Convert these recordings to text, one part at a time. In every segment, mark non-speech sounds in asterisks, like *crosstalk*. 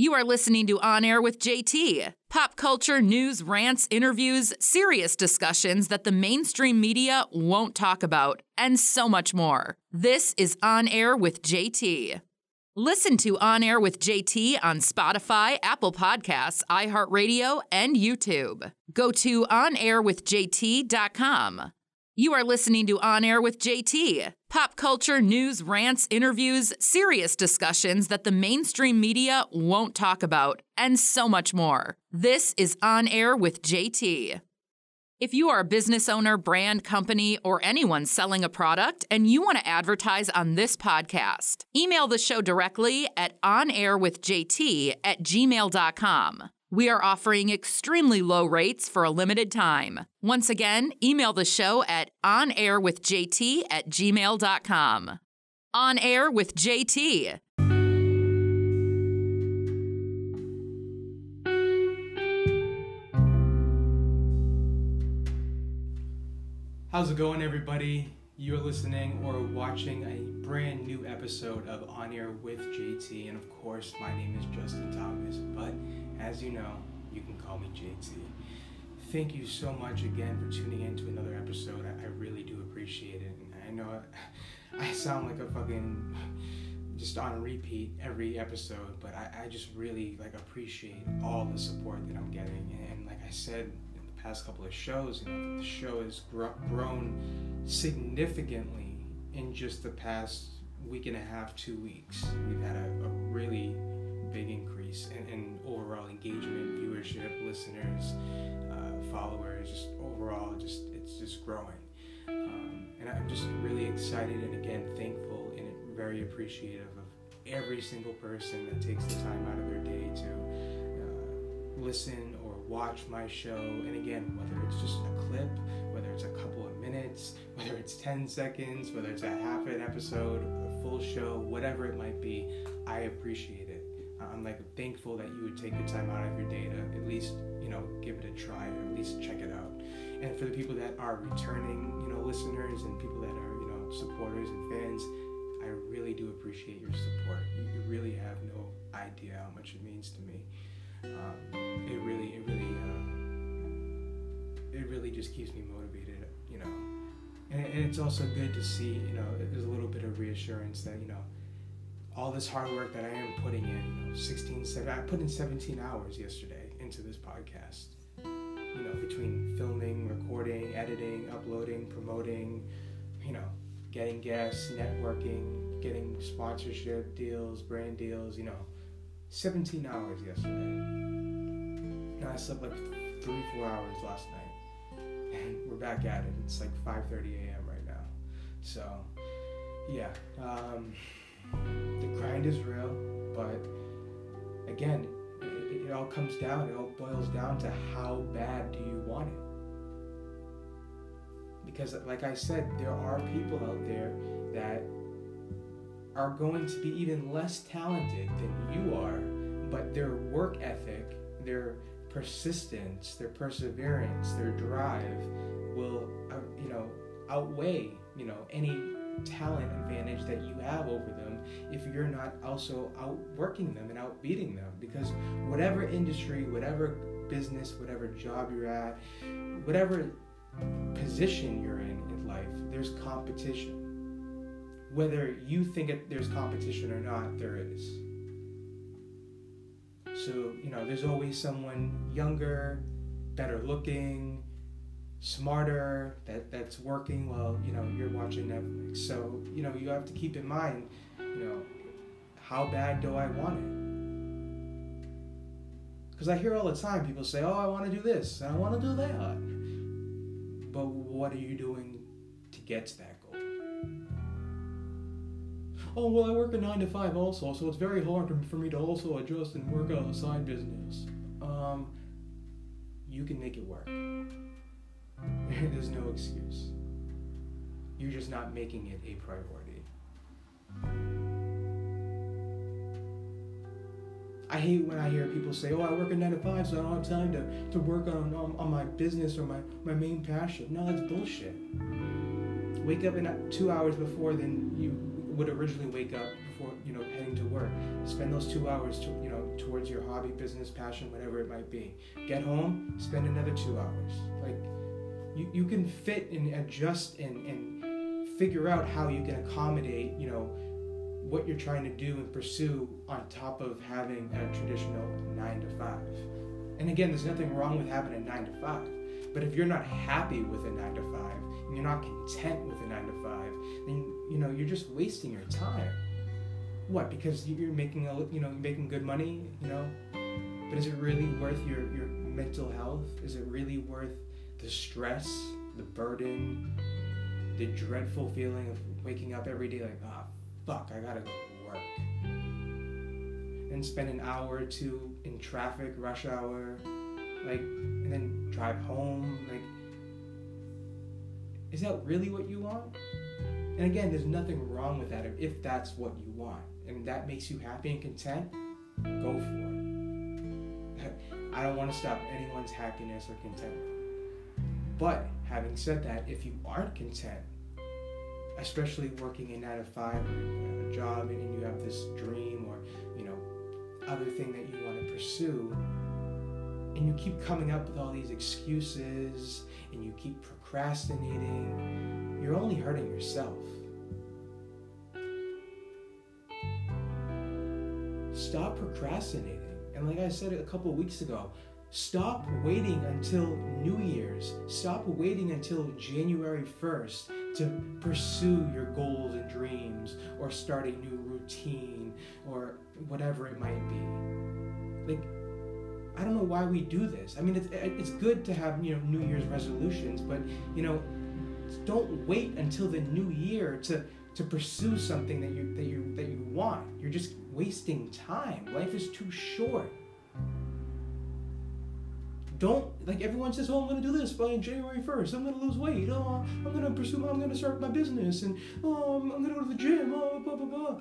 You are listening to On Air with JT. Pop culture, news, rants, interviews, serious discussions that the mainstream media won't talk about, and so much more. This is On Air with JT. Listen to On Air with JT on Spotify, Apple Podcasts, iHeartRadio, and YouTube. Go to onairwithjt.com. You are listening to On Air with JT. Pop culture, news, rants, interviews, serious discussions that the mainstream media won't talk about, and so much more. This is On Air with JT. If you are a business owner, brand, company, or anyone selling a product and you want to advertise on this podcast, email the show directly at onairwithjt at gmail.com. We are offering extremely low rates for a limited time. Once again, email the show at onairwithjt at gmail.com. On Air with JT. How's it going, everybody? You're listening or watching a brand new episode of On Air with JT, and of course, my name is Justin Thomas. But as you know, you can call me JT. Thank you so much again for tuning in to another episode. I, I really do appreciate it. And I know I, *laughs* I sound like a fucking just on repeat every episode, but I, I just really like appreciate all the support that I'm getting. And like I said past couple of shows, you know, the show has gr- grown significantly in just the past week and a half, two weeks. We've had a, a really big increase in, in, overall engagement, viewership, listeners, uh, followers, just overall, just it's just growing. Um, and I'm just really excited and again thankful and very appreciative of every single person that takes the time out of their day to uh, listen watch my show. And again, whether it's just a clip, whether it's a couple of minutes, whether it's 10 seconds, whether it's a half an episode, a full show, whatever it might be, I appreciate it. Uh, I'm like thankful that you would take the time out of your day to at least, you know, give it a try or at least check it out. And for the people that are returning, you know, listeners and people that are, you know, supporters and fans, I really do appreciate your support. You really have no idea how much it means to me um, it really, it really, uh, it really just keeps me motivated, you know. And, and it's also good to see, you know, there's a little bit of reassurance that, you know, all this hard work that I am putting in, you know, 16, 17, I put in 17 hours yesterday into this podcast. You know, between filming, recording, editing, uploading, promoting, you know, getting guests, networking, getting sponsorship deals, brand deals, you know, 17 hours yesterday. And I slept like three, four hours last night. And we're back at it. It's like 5.30 a.m. right now. So, yeah. Um, the grind is real, but again, it, it all comes down, it all boils down to how bad do you want it? Because, like I said, there are people out there that are going to be even less talented than you are, but their work ethic, their persistence, their perseverance, their drive will, uh, you know, outweigh, you know, any talent advantage that you have over them if you're not also outworking them and outbeating them. Because whatever industry, whatever business, whatever job you're at, whatever position you're in in life, there's competition whether you think it, there's competition or not, there is. So, you know, there's always someone younger, better looking, smarter that that's working while, you know, you're watching Netflix. So, you know, you have to keep in mind, you know, how bad do I want it? Because I hear all the time people say, oh, I want to do this, and I want to do that. But what are you doing to get to that? Oh, well, I work a nine to five also, so it's very hard for me to also adjust and work out a side business. Um, you can make it work. *laughs* There's no excuse. You're just not making it a priority. I hate when I hear people say, "Oh, I work a nine to five, so I don't have time to, to work on, on, on my business or my, my main passion." No, that's bullshit. Wake up in two hours before then you would originally wake up before you know heading to work spend those two hours to, you know towards your hobby business passion whatever it might be. Get home spend another two hours. Like you, you can fit and adjust and, and figure out how you can accommodate you know what you're trying to do and pursue on top of having a traditional nine to five. And again there's nothing wrong with having a nine to five but if you're not happy with a nine to five and you're not content with a nine to five then you know you're just wasting your time. What because you're making a you know you're making good money you know? But is it really worth your your mental health? Is it really worth the stress the burden the dreadful feeling of waking up every day like ah oh, fuck i gotta go to work. And spend an hour or two in traffic rush hour like and then drive home like is that really what you want and again there's nothing wrong with that if that's what you want and that makes you happy and content, go for it. *laughs* I don't want to stop anyone's happiness or contentment. But having said that, if you aren't content, especially working a nine to five or a job and you have this dream or you know other thing that you want to pursue, and you keep coming up with all these excuses and you keep procrastinating, you're only hurting yourself. stop procrastinating. And like I said a couple weeks ago, stop waiting until New Year's. Stop waiting until January 1st to pursue your goals and dreams or start a new routine or whatever it might be. Like, I don't know why we do this. I mean, it's, it's good to have, you know, New Year's resolutions, but, you know, don't wait until the new year to to pursue something that you that you that you want. You're just wasting time. Life is too short. Don't like everyone says, "Oh, I'm gonna do this by January 1st. I'm gonna lose weight. Oh, I'm gonna pursue. I'm gonna start my business, and oh, I'm, I'm gonna go to the gym. Oh, blah blah blah."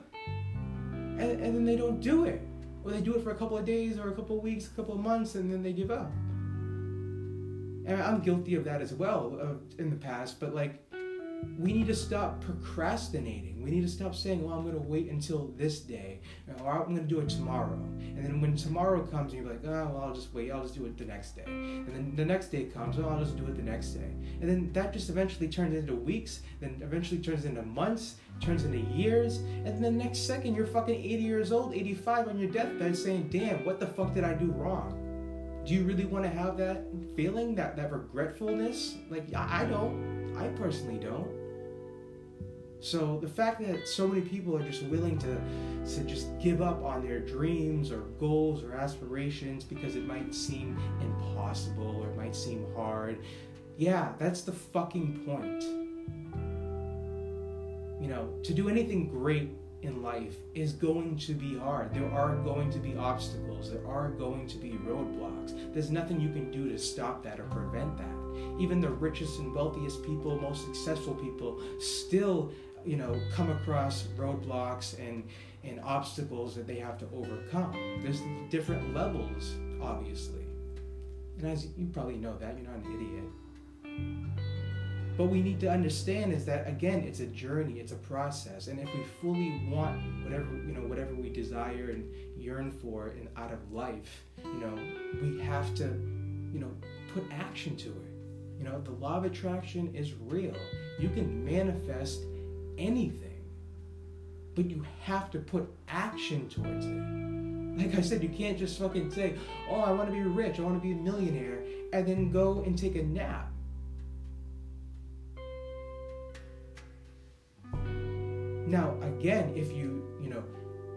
And, and then they don't do it, or they do it for a couple of days, or a couple of weeks, a couple of months, and then they give up. And I'm guilty of that as well uh, in the past. But like, we need to stop procrastinating. We need to stop saying, well, I'm going to wait until this day, or I'm going to do it tomorrow. And then when tomorrow comes, you're like, oh, well, I'll just wait. I'll just do it the next day. And then the next day comes, oh, I'll just do it the next day. And then that just eventually turns into weeks, then eventually turns into months, turns into years. And the next second, you're fucking 80 years old, 85 on your deathbed saying, damn, what the fuck did I do wrong? Do you really want to have that feeling, that, that regretfulness? Like, I, I don't. I personally don't. So the fact that so many people are just willing to, to just give up on their dreams or goals or aspirations because it might seem impossible or it might seem hard, yeah, that's the fucking point. You know, to do anything great in life is going to be hard. There are going to be obstacles. There are going to be roadblocks. There's nothing you can do to stop that or prevent that. Even the richest and wealthiest people, most successful people, still, you know, come across roadblocks and and obstacles that they have to overcome. There's different levels, obviously. And as you probably know that, you're not an idiot. But we need to understand is that again, it's a journey, it's a process, and if we fully want whatever you know, whatever we desire and yearn for and out of life, you know, we have to, you know, put action to it. You know, the law of attraction is real. You can manifest anything, but you have to put action towards it. Like I said, you can't just fucking say, "Oh, I want to be rich, I want to be a millionaire," and then go and take a nap Now, again, if you, you know,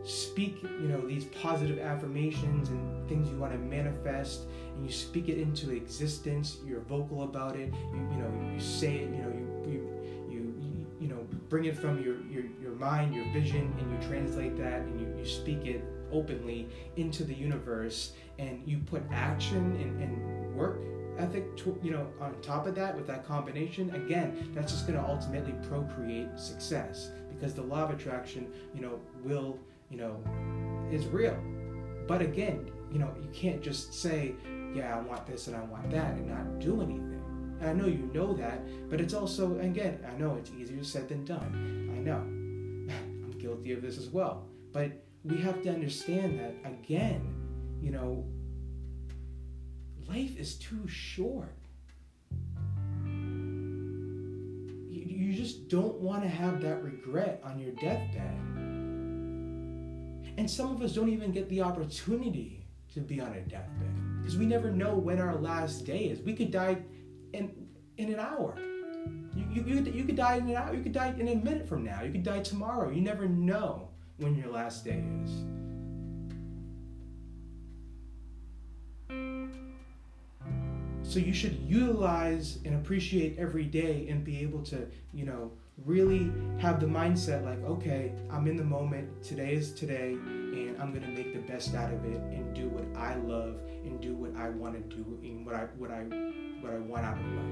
speak, you know, these positive affirmations and things you want to manifest and you speak it into existence, you're vocal about it, you, you know, you say it, you know, you, you, you, you know, bring it from your, your, your mind, your vision, and you translate that and you, you speak it openly into the universe and you put action and, and work ethic to, you know on top of that with that combination again that's just going to ultimately procreate success because the law of attraction, you know, will, you know, is real. But again, you know, you can't just say, yeah, I want this and I want that and not do anything. And I know you know that, but it's also, again, I know it's easier said than done. I know. *laughs* I'm guilty of this as well. But we have to understand that again, you know, life is too short. You, just don't want to have that regret on your deathbed. And some of us don't even get the opportunity to be on a deathbed because we never know when our last day is. We could die in in an hour. You, you, you, you could die in an hour. You could die in a minute from now. You could die tomorrow. You never know when your last day is. So you should utilize and appreciate every day and be able to, you know, really have the mindset like, okay, I'm in the moment. Today is today, and I'm gonna make the best out of it and do what I love and do what I want to do and what I what I what I want out of life.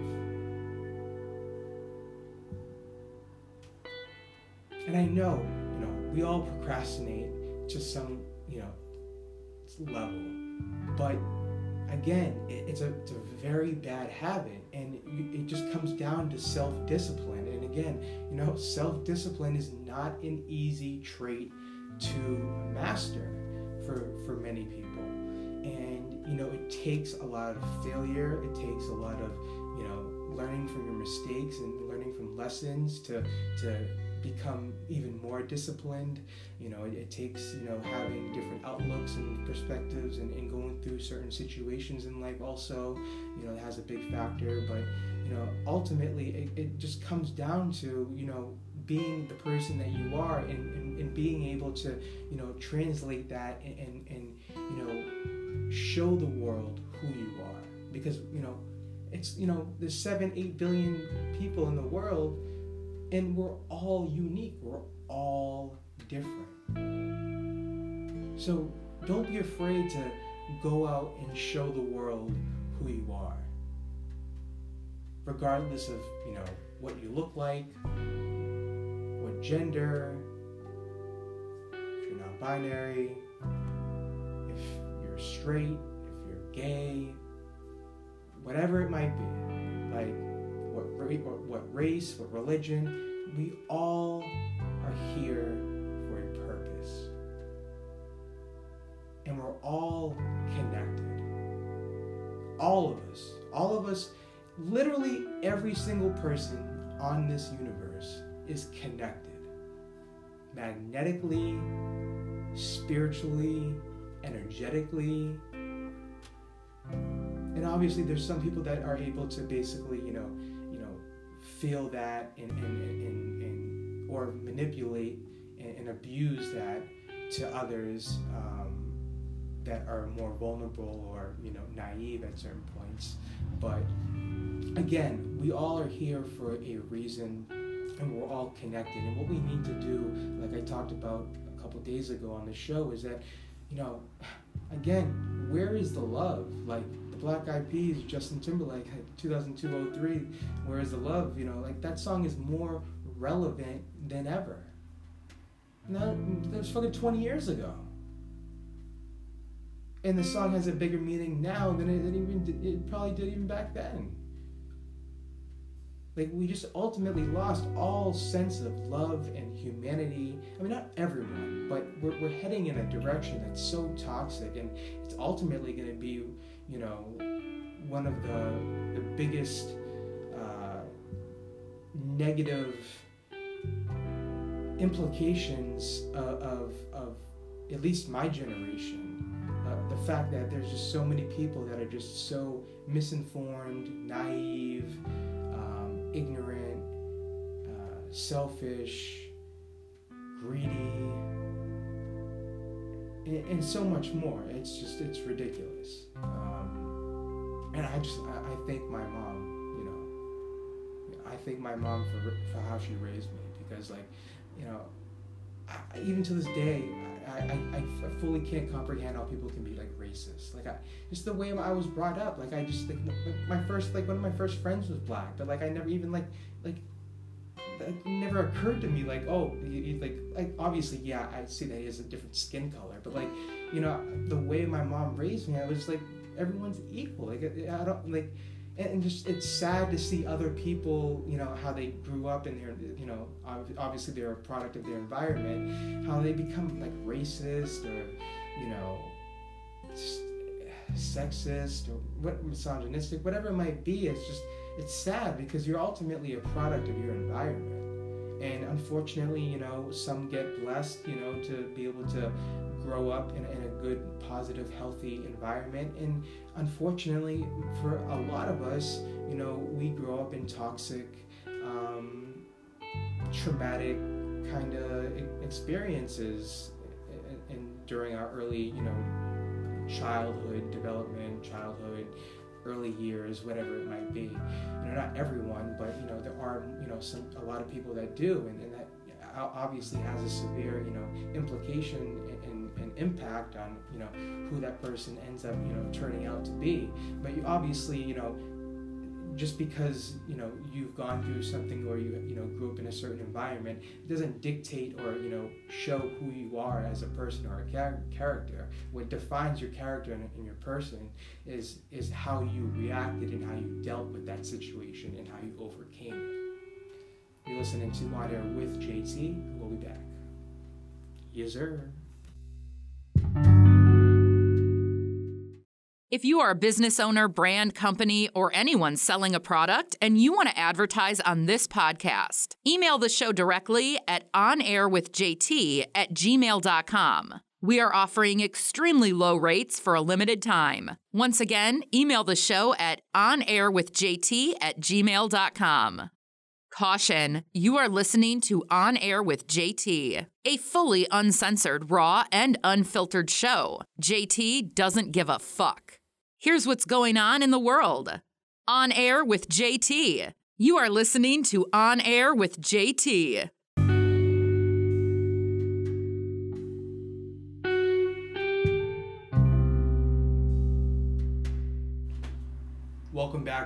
And I know, you know, we all procrastinate to some, you know, level, but again, it's a, it's a very bad habit, and it just comes down to self discipline. And again, you know, self discipline is not an easy trait to master for for many people, and you know, it takes a lot of failure. It takes a lot of you know learning from your mistakes and learning from lessons to to become even more disciplined. You know, it, it, takes, you know, having different outlooks and perspectives and, and going through certain situations in life also, you know, has a big factor. But, you know, ultimately it, it just comes down to, you know, being the person that you are and, and, and being able to, you know, translate that and, and, and, you know, show the world who you are. Because, you know, it's, you know, there's seven, eight billion people in the world and we're all unique, we're all different. So don't be afraid to go out and show the world who you are. Regardless of, you know, what you look like, what gender, if you're not binary, if you're straight, if you're gay, whatever it might be. Like what, what race, what religion, we all are here for a purpose. And we're all connected. All of us, all of us, literally every single person on this universe is connected magnetically, spiritually, energetically. And obviously, there's some people that are able to basically, you know, feel that and, and, and, and or manipulate and, and, abuse that to others um, that are more vulnerable or you know naive at certain points. But again we all are here for a reason and we're all connected. And what we need to do like i talked about a couple days ago on the show is that you know again where is the love? Like Black Eyed Peas, Justin Timberlake, 2002 Where Is the Love, you know, like that song is more relevant than ever. No, that was fucking 20 years ago. And the song has a bigger meaning now than it, even it probably did even back then. Like we just ultimately lost all sense of love and humanity. I mean, not everyone, but we're, we're heading in a direction that's so toxic, and it's ultimately going to be you know, one of the, the biggest uh, negative implications of, of, of, at least my generation. Uh, the fact that there's just so many people that are just so misinformed, naive, um, ignorant, uh, selfish, greedy, and, and, so much more. It's just, it's ridiculous. And I just, I, I, thank my mom, you know, I thank my mom for, for how she raised me because, like, you know, I, even to this day, I, I, I fully can't comprehend how people can be like racist. Like, I, just the way I was brought up. Like, I just like my first, like one of my first friends was black, but like I never even like, like it never occurred to me like oh like like obviously yeah I see that he has a different skin color but like you know the way my mom raised me I was like everyone's equal like I don't like and, just it's sad to see other people, you know, how they grew up in their, you know, obviously they're a product of their environment, how they become like racist or, you know, sexist or what misogynistic, whatever it might be. It's just it's sad because you're ultimately a product of your environment. And unfortunately, you know, some get blessed, you know, to be able to grow up in, in, a good, positive, healthy environment. And unfortunately, for a lot of us, you know, we grow up in toxic, um, traumatic kind of experiences in, in, during our early, you know, childhood development, childhood early years, whatever it might be. You know, not everyone, but you know, there are you know some a lot of people that do, and, and that obviously has a severe you know implication and, and, impact on you know who that person ends up you know turning out to be. But you obviously you know just because you know you've gone through something or you you know grew up in a certain environment it doesn't dictate or you know show who you are as a person or a char- character. What defines your character and, and, your person is is how you reacted and how you dealt with that situation and how you overcame it. You're listening to on air with jt we'll be back. Yes sir If you are a business owner, brand company, or anyone selling a product and you want to advertise on this podcast, email the show directly at onairwithjt at gmail.com. We are offering extremely low rates for a limited time. Once again, email the show at onairwithjt at gmail.com. Caution, you are listening to On Air with JT, a fully uncensored, raw, and unfiltered show. JT doesn't give a fuck. Here's what's going on in the world. On Air with JT. You are listening to On Air with JT.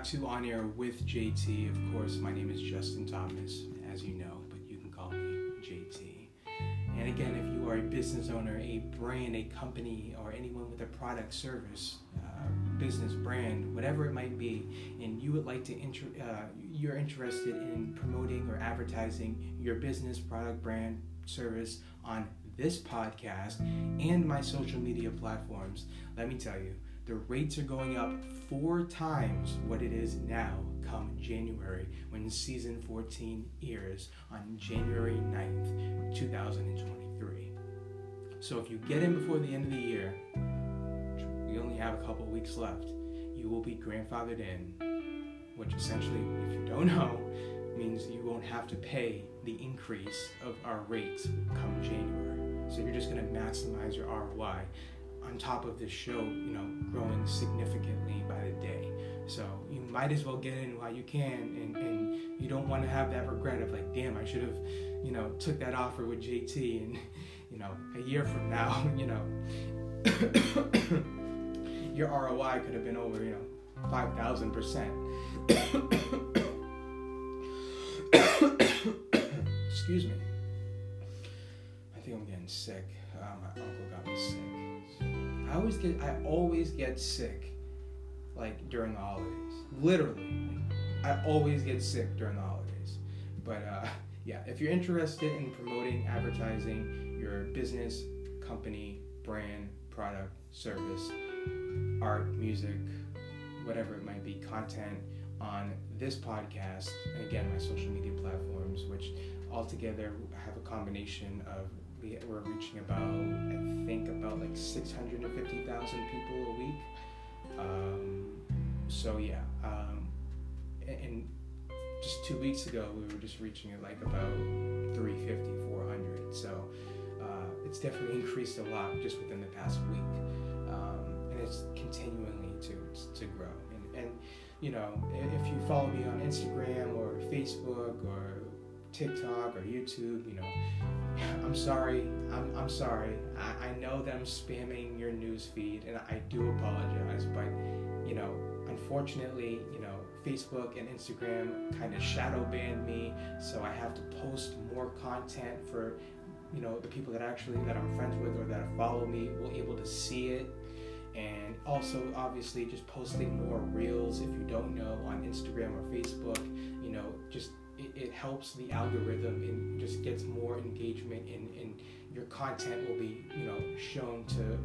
To On Air with JT. Of course, my name is Justin Thomas, as you know, but you can call me JT. And again, if you are a business owner, a brand, a company, or anyone with a product service, business brand, whatever it might be, and you would like to inter- uh, you're interested in promoting or advertising your business, product, brand, service on this podcast and my social media platforms, let me tell you, the rates are going up four times what it is now come January when season 14 airs on January 9th, 2023. So if you get in before the end of the year, we only have a couple weeks left, you will be grandfathered in, which essentially, if you don't know, means you won't have to pay the increase of our rates come January. So you're just going to maximize your ROI on top of this show, you know, growing significantly by the day. So you might as well get in while you can, and, and you don't want to have that regret of like, damn, I should have, you know, took that offer with JT, and *laughs* you know, a year from now, *laughs* you know. *coughs* your ROI could have been over, you know, 5,000%. *coughs* Excuse me. I think I'm getting sick. Uh, my uncle got me sick. I always get, I always get sick, like during the holidays. Literally, I always get sick during the holidays. But uh, *laughs* yeah, if you're interested in promoting, advertising your business, company, brand, product, service, art, music, whatever it might be, content on this podcast, and again, my social media platforms, which altogether have a combination of we, are reaching about, I think, about like 650,000 people a week. Um, so, yeah. Um, and just two weeks ago, we were just reaching like about 350, 400. So, uh, it's definitely *laughs* increased a lot just within the past week and it's continually to to grow. And, and you know, if you follow me on Instagram or Facebook or TikTok or YouTube, you know, I'm sorry. I'm, I'm sorry. I, I know that I'm spamming your news feed and I do apologize, but you know, unfortunately, you know, Facebook and Instagram kind of shadow banned me, so I have to post more content for you know the people that actually that I'm friends with or that follow me will be able to see it and also obviously just posting more reels if you don't know on Instagram or Facebook. You know, just it, helps the algorithm and just gets more engagement and, and your content will be you know shown to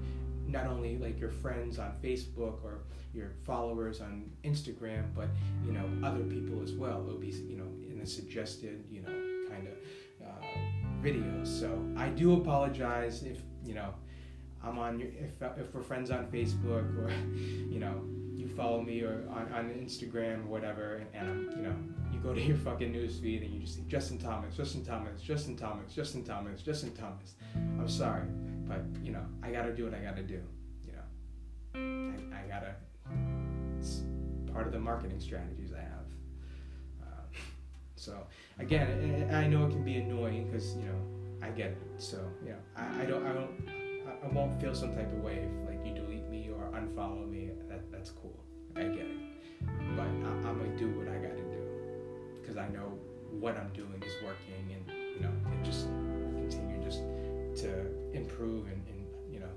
not only like your friends on Facebook or your followers on Instagram, but you know other people as well. It'll be you know in the suggested you know kind of uh, videos. So I do apologize if you know I'm on your if if we're friends on Facebook or *laughs* you know you follow me or on, on Instagram or whatever, and, and I'm you know you go to your fucking newsfeed and you just see Justin Thomas, Justin Thomas, Justin Thomas, Justin Thomas, Justin Thomas. I'm sorry, but you know I gotta do what I gotta do. You know, I, I gotta. It's part of the marketing strategies I have. Uh, so again, I know it can be annoying because you know I get it. So you know I, I don't I don't I, won't feel some type of way if like you delete me or unfollow me. That that's cool. I get it. But I, I'm gonna do what I gotta do I know what I'm doing is working, and you know just continue just to improve and, and you know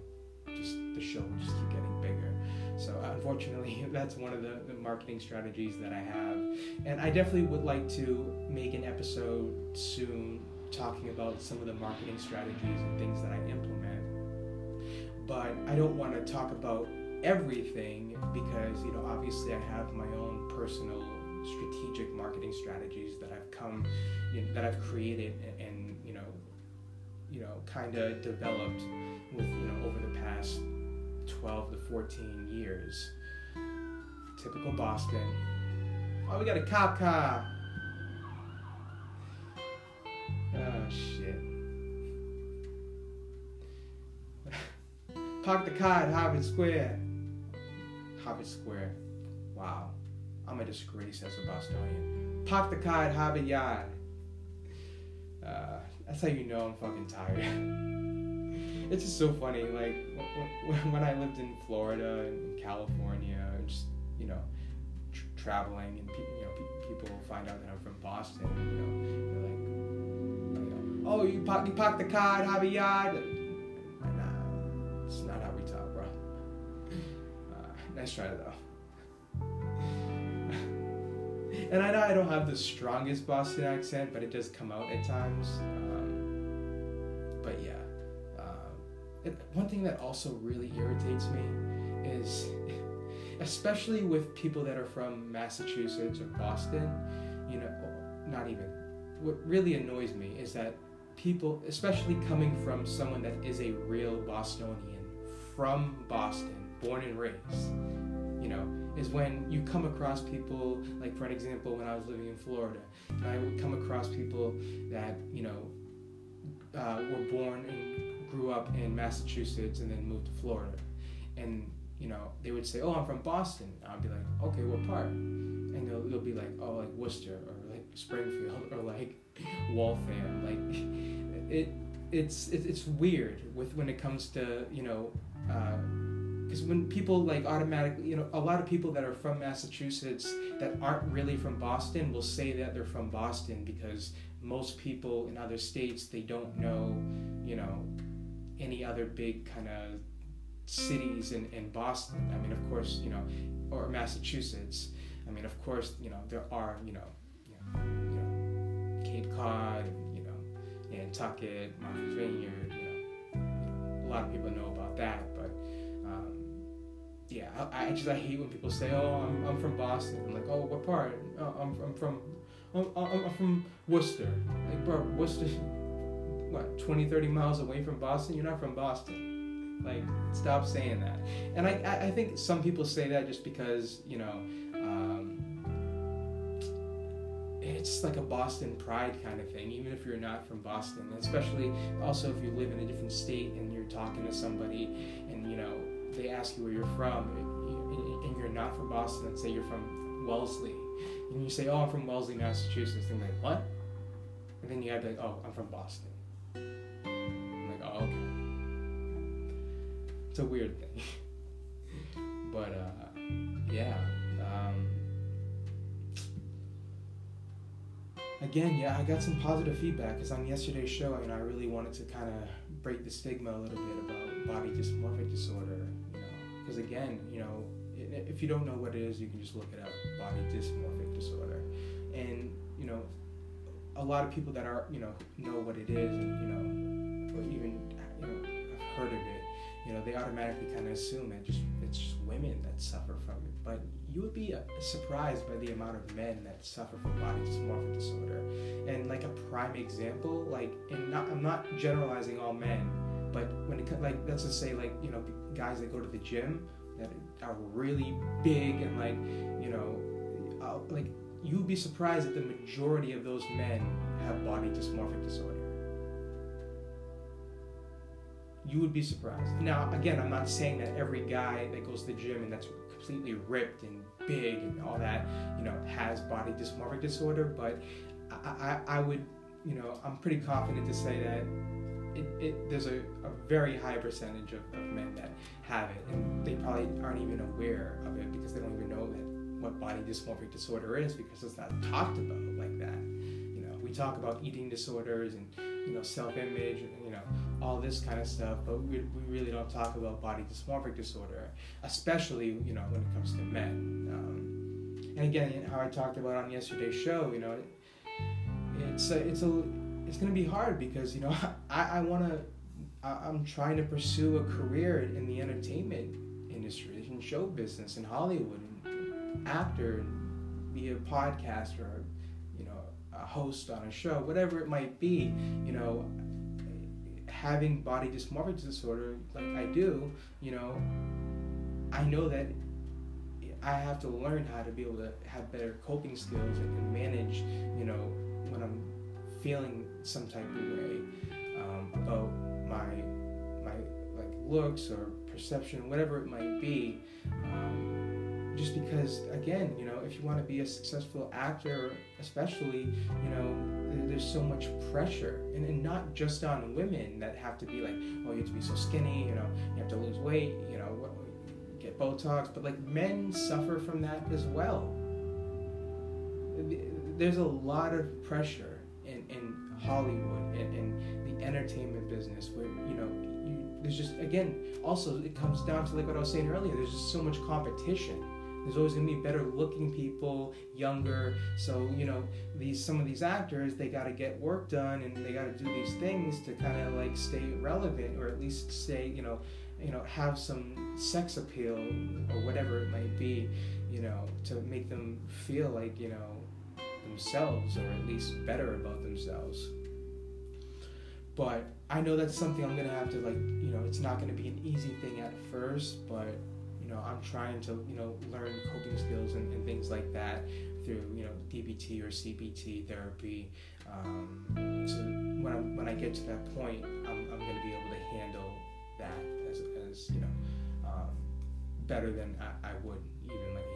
just the show will just keep getting bigger. So unfortunately, *laughs* that's one of the, the marketing strategies that I have, and I definitely would like to make an episode soon talking about some of the marketing strategies and things that I implement. But I don't want to talk about everything because you know obviously I have my own personal strategic marketing strategies that I've come you know, that I've created and, and you know you know kind of developed with you know over the past 12 to 14 years. Typical Boston. Oh we got a cop car. Oh shit. *laughs* Park the car at Harvard Square. Harvard Square. Wow I'm a disgrace as a Bostonian. Park the at Harvard Yard. Uh, that's how you know I'm fucking tired. *laughs* it's just so funny. Like when I lived in Florida and California, and just you know, tr- traveling, and pe- you know, pe- people find out that I'm from Boston. You know, they're like, oh, you park you park the car at Harvard Yard. Nah, it's not how we talk, bro. *laughs* Uh, nice try though. And I know I don't have the strongest Boston accent, but it does come out at times. Um, but yeah. Um, one thing that also really irritates me is, *laughs* especially with people that are from Massachusetts or Boston, you know, not even. What really annoys me is that people, especially coming from someone that is a real Bostonian from Boston, born and raised, you know, is when you come across people, like for an example, when I was living in Florida, I would come across people that, you know, uh, were born and grew up in Massachusetts and then moved to Florida. And, you know, they would say, oh, I'm from Boston. I'd be like, okay, what part? And they'll, they'll be like, oh, like Worcester or like Springfield or like Waltham. Like, it, it's, it, it's weird with when it comes to, you know, uh, because when people like automatically you know a lot of people that are from massachusetts that aren't really from boston will say that they're from boston because most people in other states they don't know you know any other big kind of cities in, in boston. I mean of course you know or massachusetts. I mean of course you know there are you know you know, you know cape cod you know nantucket martha's vineyard you know, you know a lot of people know about that but yeah, I, I, just I hate when people say, "Oh, I'm, I'm from Boston." I'm like, "Oh, what part?" Oh, I'm, I'm from I'm, I'm, from Worcester. Like, bro, Worcester, *laughs* what 20, 30 miles away from Boston? You're not from Boston. Like, stop saying that. And I I think some people say that just because you know. Um, it's like a Boston pride kind of thing, even if you're not from Boston. Especially also if you live in a different state and you're talking to somebody and you know they ask you where you're from and you're not from Boston and say you're from Wellesley and you say, oh, I'm from Wellesley, Massachusetts, they're like, what? And then you have to like, oh, I'm from Boston. I'm like, oh, okay. It's a weird thing. *laughs* but, uh, yeah. Um, again, yeah, I got some positive feedback because on yesterday's show, you know, I really wanted to kind of break the stigma a little bit about body dysmorphic disorder because again, you know, if you don't know what it is, you can just look it up, body dysmorphic disorder, and you know, a lot of people that are you know know what it is, and you know, or even you know have heard of it, you know, they automatically kind of assume that just it's just women that suffer from it, but you would be uh, surprised by the amount of men that suffer from body dysmorphic disorder. And like a prime example, like, and not, I'm not generalizing all men, but when it like let's just say like you know guys that go to the gym that are really big and like you know uh, like you'd be surprised that the majority of those men have body dysmorphic disorder. You would be surprised. Now again i'm not saying that every guy that goes to the gym and that's completely ripped and big and all that you know has body dysmorphic disorder but i, I, I would you know i'm pretty confident to say that it, it, there's a, a very high percentage of, of men that have it, and they probably aren't even aware of it because they don't even know that what body dysmorphic disorder is because it's not talked about like that. You know, we talk about eating disorders and you know self-image and you know all this kind of stuff, but we, we really don't talk about body dysmorphic disorder, especially you know when it comes to men. Um, and again, how I talked about on yesterday's show, you know, it's a, it's a it's gonna be hard because you know *laughs* I, I want to I'm trying to pursue a career in the entertainment industry, in show business, in Hollywood, and actor, and be a podcaster, you know, a host on a show, whatever it might be. You know, having body dysmorphic disorder like I do, you know, I know that I have to learn how to be able to have better coping skills and manage, you know, when I'm feeling some type of way um, about my my like looks or perception, whatever it might be. Um, just because, again, you know, if you want to be a successful actor, especially, you know, there's so much pressure, and, and not just on women that have to be like, oh, you have to be so skinny, you know, you have to lose weight, you know, get Botox, but like men suffer from that as well. There's a lot of pressure in, in Hollywood and in the entertainment business where, you know, you, there's just, again, also it comes down to like what I was saying earlier, there's just so much competition. There's always gonna be better looking people, younger. So, you know, these some of these actors, they gotta get work done and they gotta do these things to kind of like stay relevant or at least stay, you know, you know, have some sex appeal or whatever it might be, you know, to make them feel like, you know, themselves or at least better about themselves. But I know that's something I'm gonna have to like, you know, it's not gonna be an easy thing at first, but you know, I'm trying to, you know, learn coping skills and, and things like that through, you know, DBT or CBT therapy. Um, so when I when I get to that point, I'm, I'm gonna be able to handle that as, as you know, um, better than I, I would even like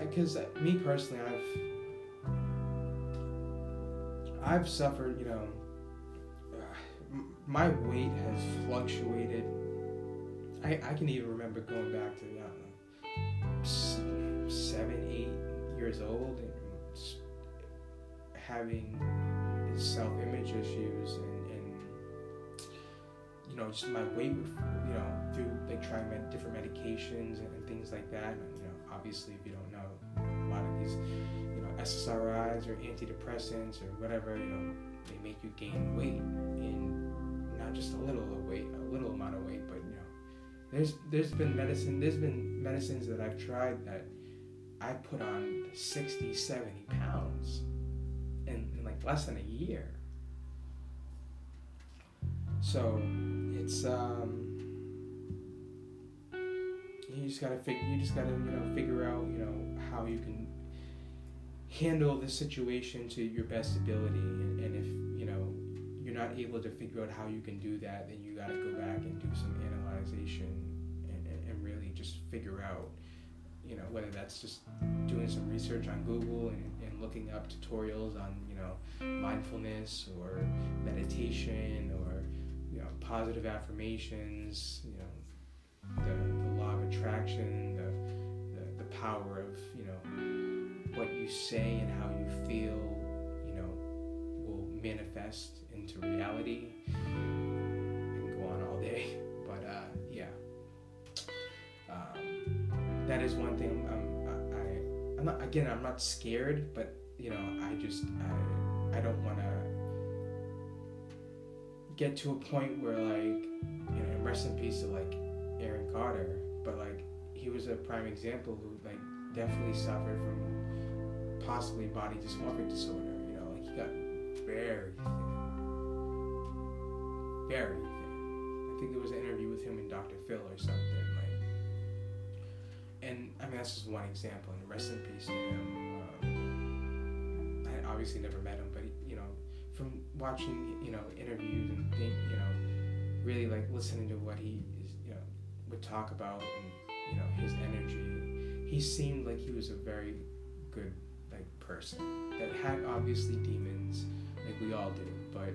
because me personally, I've I've suffered. You know, uh, my weight has fluctuated. I I can even remember going back to know, seven, eight years old and having self-image issues and, and you know just my weight you know through like trying different medications and, and things like that and, obviously, if you don't know, a lot of these, you know, SSRIs or antidepressants or whatever, you know, they make you gain weight in not just a little weight, a little amount of weight, but you know, there's there's been medicine, there's been medicines that I've tried that I put on 60, 70 pounds in, in like less than a year. So it's um you just gotta figure you just gotta you know figure out you know how you can handle the situation to your best ability. And, and if you know you're not able to figure out how you can do that then you gotta go back and do some analyzation and, and, and really just figure out you know whether that's just doing some research on google and, and looking up tutorials on you know mindfulness or meditation or you know positive affirmations power of you know what you say and how you feel you know will manifest into reality and go on all day. *laughs* But uh, yeah. Um, that is one thing I'm, I'm I, am not again I'm not scared but you know I just I I don't want to get to a point where like you know rest in peace to like Aaron Carter but like he was a prime example who like definitely suffered from possibly body dysmorphic disorder. You know, like he got very thin, very thin. I think there was an interview with him and Dr. Phil or something like. And I mean that's just one example, and rest in peace to him. Um, I obviously never met him, but you know, from watching you know interviews and think you know, really like listening to what he is you know would talk about and you know his energy, he seemed like he was a very good like person that had obviously demons like we all do, but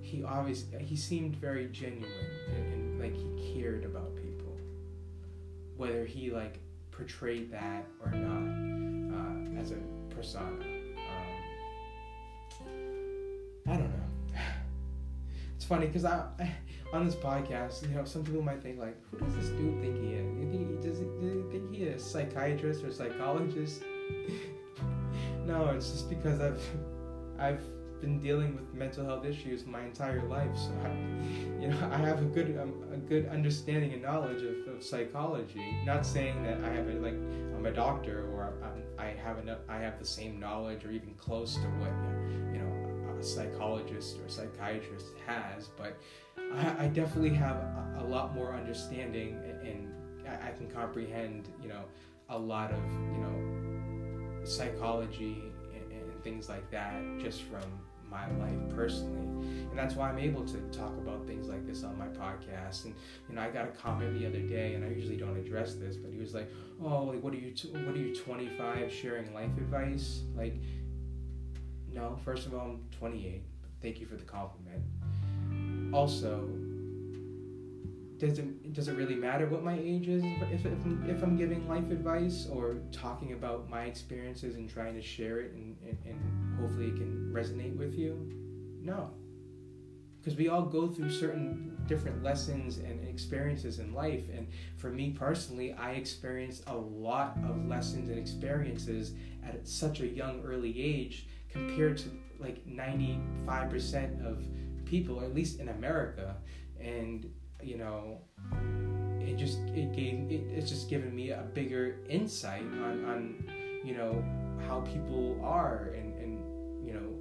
he obviously he seemed very genuine and, and like he cared about people, whether he like portrayed that or not uh, as a persona. Um, I don't know. *laughs* It's funny because I, I, on this podcast, you know, some people might think like, who does this dude think he is? Do you think he does? He, does he think he is a psychiatrist or psychologist? *laughs* no, it's just because I've I've been dealing with mental health issues my entire life, so I, you know, I have a good um, a good understanding and knowledge of, of psychology. Not saying that I have a like I'm a doctor or I'm, I have enough I have the same knowledge or even close to what you know a psychologist or psychiatrist has, but I, I definitely have a, a, lot more understanding and, and I, I can comprehend you know a lot of you know psychology and, and things like that just from my life personally. And that's why i'm able to talk about things like this on my podcast. And you know i got a comment the other day and i usually don't address this but he was like oh like what are you t- what are you 25 sharing life advice? Like no first of all i'm 28 thank you for the compliment. Also does it does it really matter what my age is if, if, I'm, if I'm giving life advice or talking about my experiences and trying to share it and, and, and hopefully it can resonate with you no. Because we all go through certain different lessons and experiences in life. And for me personally i experienced a lot of lessons and experiences at such a young early age compared to like 95% of people at least in america. And you know it just it gave it, it's just given me a bigger insight on on you know how people are and and you know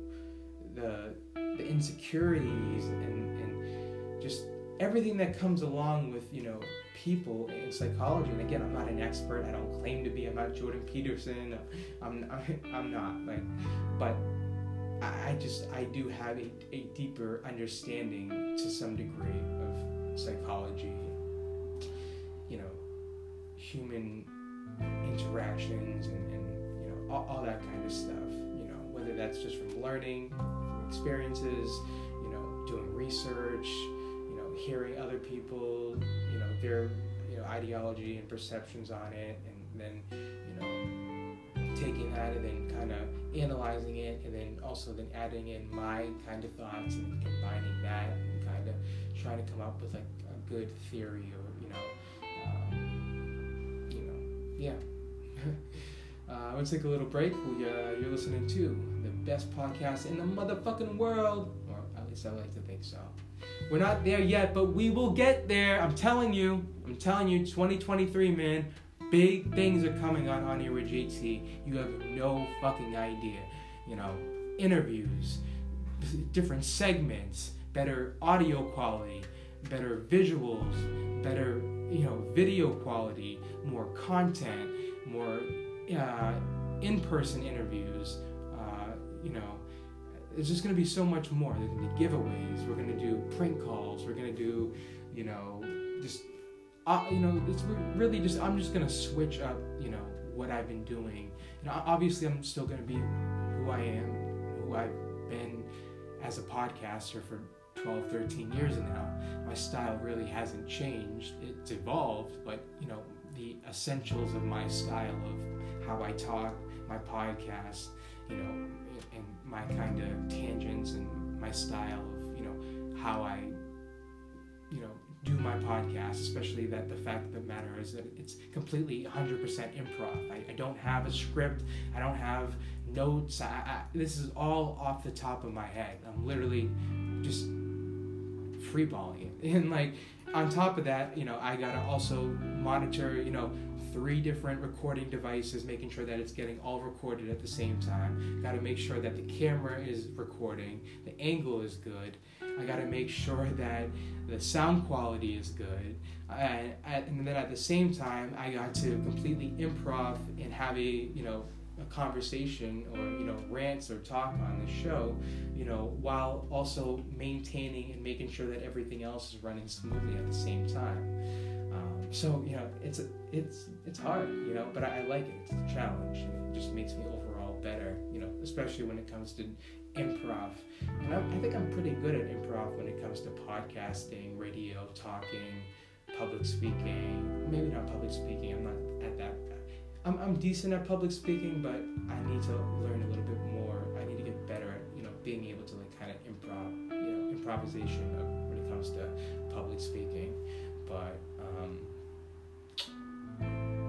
the the insecurities and and just everything that comes along with you know people in psychology. And again i'm not an expert. I don't claim to be. I'm not jordan peterson. I'm i'm, I'm not like but I just I do have a, a deeper understanding to some degree of psychology, you know, human interactions and, and you know all, all that kind of stuff. You know, whether that's just from learning, from experiences, you know, doing research, you know, hearing other people, you know, their you know ideology and perceptions on it, and then you know taking that and then kind of analyzing it and then also then adding in my kind of thoughts and combining that and trying to come up with like a good theory or you know um, you know yeah. *laughs* Uh, let's take a little break. We, uh, you're listening to the best podcast in the motherfucking world. Or at least i like to think so. We're not there yet but we will get there. I'm telling you. I'm telling you 2023 man Big things are coming on On Air with JT. You have no fucking idea. You know, interviews, different segments, better audio quality, better visuals, better you know video quality, more content, more uh, in-person interviews. Uh, you know, it's just gonna be so much more. There's gonna be giveaways. We're gonna do prank calls. We're gonna do, you know, just uh, you know, it's really just I'm just gonna switch up, you know, what I've been doing. Know, obviously I'm still gonna be who I am, who I've been as a podcaster for 12, 13 years now. My style really hasn't changed. It's evolved, but you know, the essentials of my style of how I talk, my podcast, you know, and my kind of tangents and my style of, you know, how I, you know, do my podcast, especially that the fact of the matter is that it's completely 100% improv. I, I don't have a script. I don't have notes. I, I, this is all off the top of my head. I'm literally just freeballing it. *laughs* And like on top of that, you know, I gotta also monitor, you know, three different recording devices, making sure that it's getting all recorded at the same time. Got to make sure that the camera is recording, the angle is good. I got to make sure *laughs* that the sound quality is good. Uh, and, and then at the same time, I got to completely improv and have a, you know, conversation or you know rants or talk on the show you know while also maintaining and making sure that everything else is running smoothly at the same time. Um, so you know it's it's it's hard you know but I, I like it. It's a challenge. And it just makes me overall better you know especially when it comes to improv. And I, I think i'm pretty good at improv when it comes to podcasting radio talking public speaking. Maybe not public speaking i'm not at that I'm, I'm decent at public speaking, but I need to learn a little bit more. I need to get better at you know being able to like kind of improv, you know, improvisation when it comes to public speaking. But um,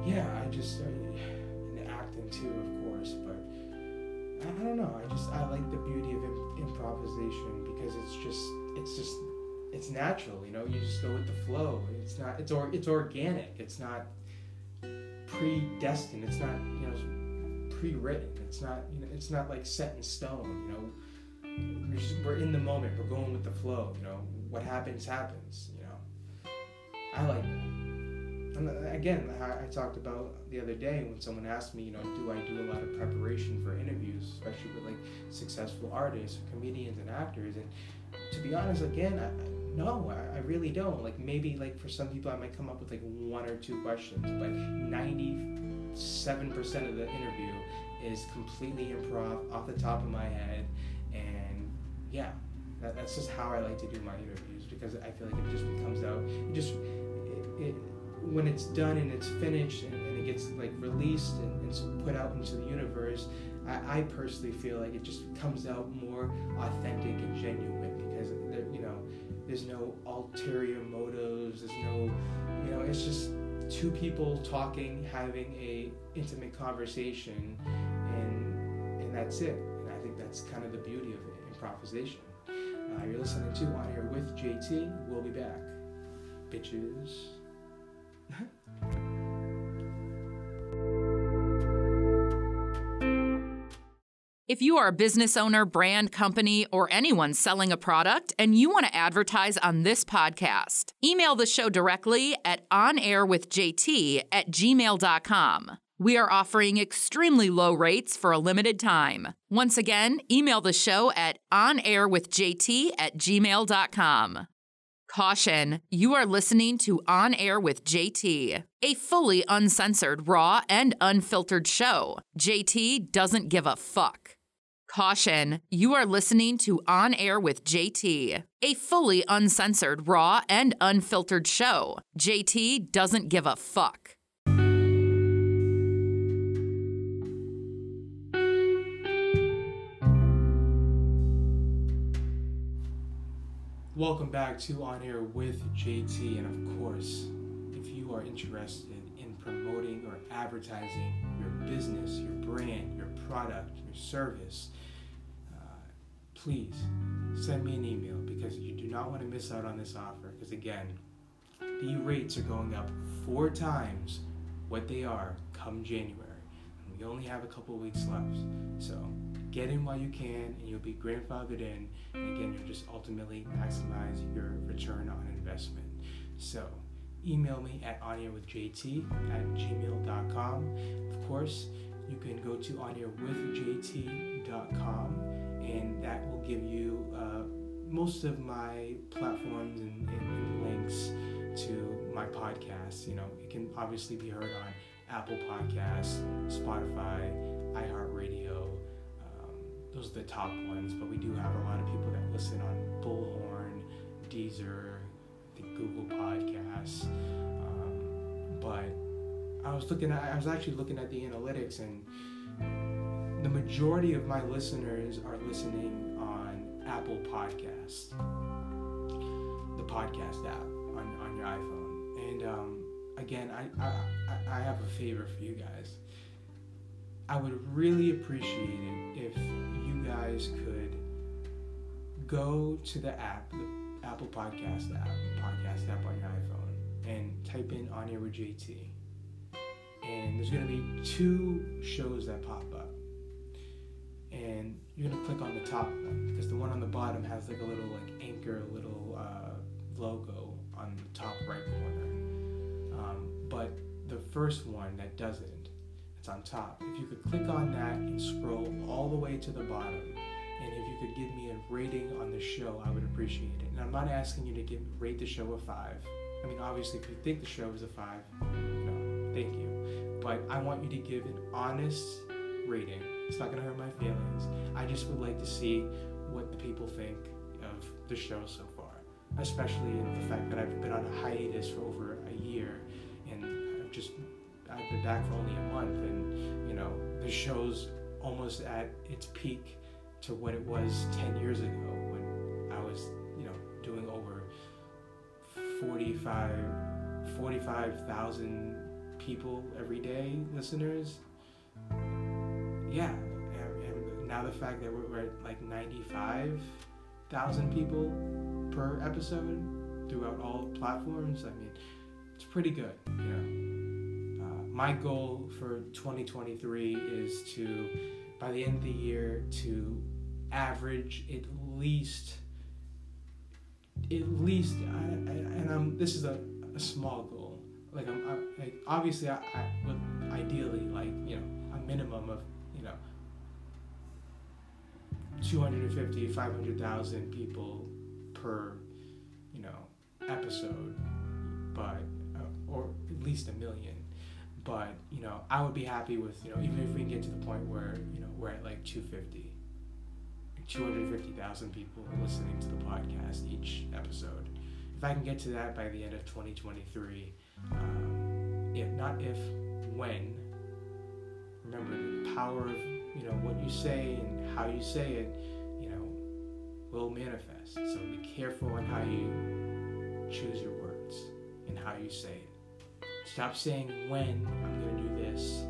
yeah, I just uh, in acting too, of course. But I, I, don't know. I just I like the beauty of improvisation because it's just it's just it's natural. You know, you just go with the flow. It's not it's or it's organic. It's not predestined. It's not you know pre-written. It's not you know it's not like set in stone. You know, we're, just, we're in the moment. We're going with the flow. You know, what happens happens. You know, I like it. And uh, again, I talked about the other day when someone asked me, you know, do I do a lot of preparation for interviews, especially with like successful artists, comedians, and actors? And to be honest, again, I, no, I, I really don't. Like maybe like for some people I might come up with like one or two questions, but ninety seven percent of the interview is completely improv off the top of my head, and yeah, that, that's just how I like to do my interviews because I feel like it just comes out. It just it, it when it's done and it's finished and, and it gets like released and, and, put out into the universe, I, I personally feel like it just comes out more authentic and genuine there's no ulterior motives. There's no, you know, it's just two people talking, having a intimate conversation, and and that's it. And I think that's kind of the beauty of it, improvisation. Uh, you're listening to On Air with JT. We'll be back, bitches. *laughs* If you are a business owner, brand, company, or anyone selling a product and you want to advertise on this podcast, email the show directly at onairwithjt at gmail.com. We are offering extremely low rates for a limited time. Once again, email the show at onairwithjt at gmail.com. Caution, you are listening to On Air with JT, a fully uncensored, raw, and unfiltered show. JT doesn't give a fuck. Caution, you are listening to On Air with JT, a fully uncensored, raw, and unfiltered show. JT doesn't give a fuck. Welcome back to On Air with JT, and of course, if you are interested in promoting or advertising your business, your brand, your product, your service, uh, please send me an email because you do not want to miss out on this offer. Because again, the rates are going up four times what they are come January. And we only have a couple weeks left. So get in while you can and you'll be grandfathered in. And again, you'll just ultimately maximize your return on investment. So email me at onairwithjt at gmail.com. Of course, you can go to onairwithjt.com and that will give you uh, most of my platforms and, and, and, links to my podcast. You know, it can obviously be heard on Apple Podcasts, Spotify, iHeartRadio. Um, those are the top ones, but we do have a lot of people that listen on Bullhorn, Deezer, the Google Podcasts. Um, but I was looking at, I was actually looking at the analytics and the majority of my listeners are listening on Apple Podcasts, the podcast app on, on your iPhone. And um, again, I, I I have a favor for you guys. I would really appreciate it if you guys could go to the app, the Apple Podcast app, podcast app on your iPhone, and type in On Air with JT. And there's gonna be two shows that pop up. And you're gonna click on the top one because the one on the bottom has like a little like anchor, little uh, logo on the top right corner. Um, but the first one that doesn't, it's on top. If you could click on that and scroll all the way to the bottom, and if you could give me a rating on the show, I would appreciate it. And I'm not asking you to give rate the show a five. I mean, obviously, if you think the show is a five, thank you. But I want you to give an honest rating. It's not gonna hurt my feelings. I just would like to see what the people think of the show so far, especially the fact that I've been on a hiatus for over a year, and I've just I've been back for only a month, and you know the show's almost at its peak to what it was 10 years ago when I was, you know, doing over 45 45,000 people every day, listeners. Yeah, and, and now the fact that we're, we're at like 95,000 people per episode throughout all platforms, I mean, it's pretty good, you know. Uh, my goal for 2023 is to, by the end of the year, to average at least, at least, I, I, and I'm, this is a, a small goal. Like I'm, I, like obviously, I, I would ideally like you know a minimum of you know 250, 500,000 people per you know episode, but uh, or at least a million. But you know, I would be happy with you know even if we get to the point where you know we're at like 250, 250,000 people listening to the podcast each episode. If I can get to that by the end of 2023, Uh, if not if, when. Remember the power of you know what you say and how you say it, you know, will manifest. So be careful on how you choose your words and how you say it. Stop saying when I'm going to do this,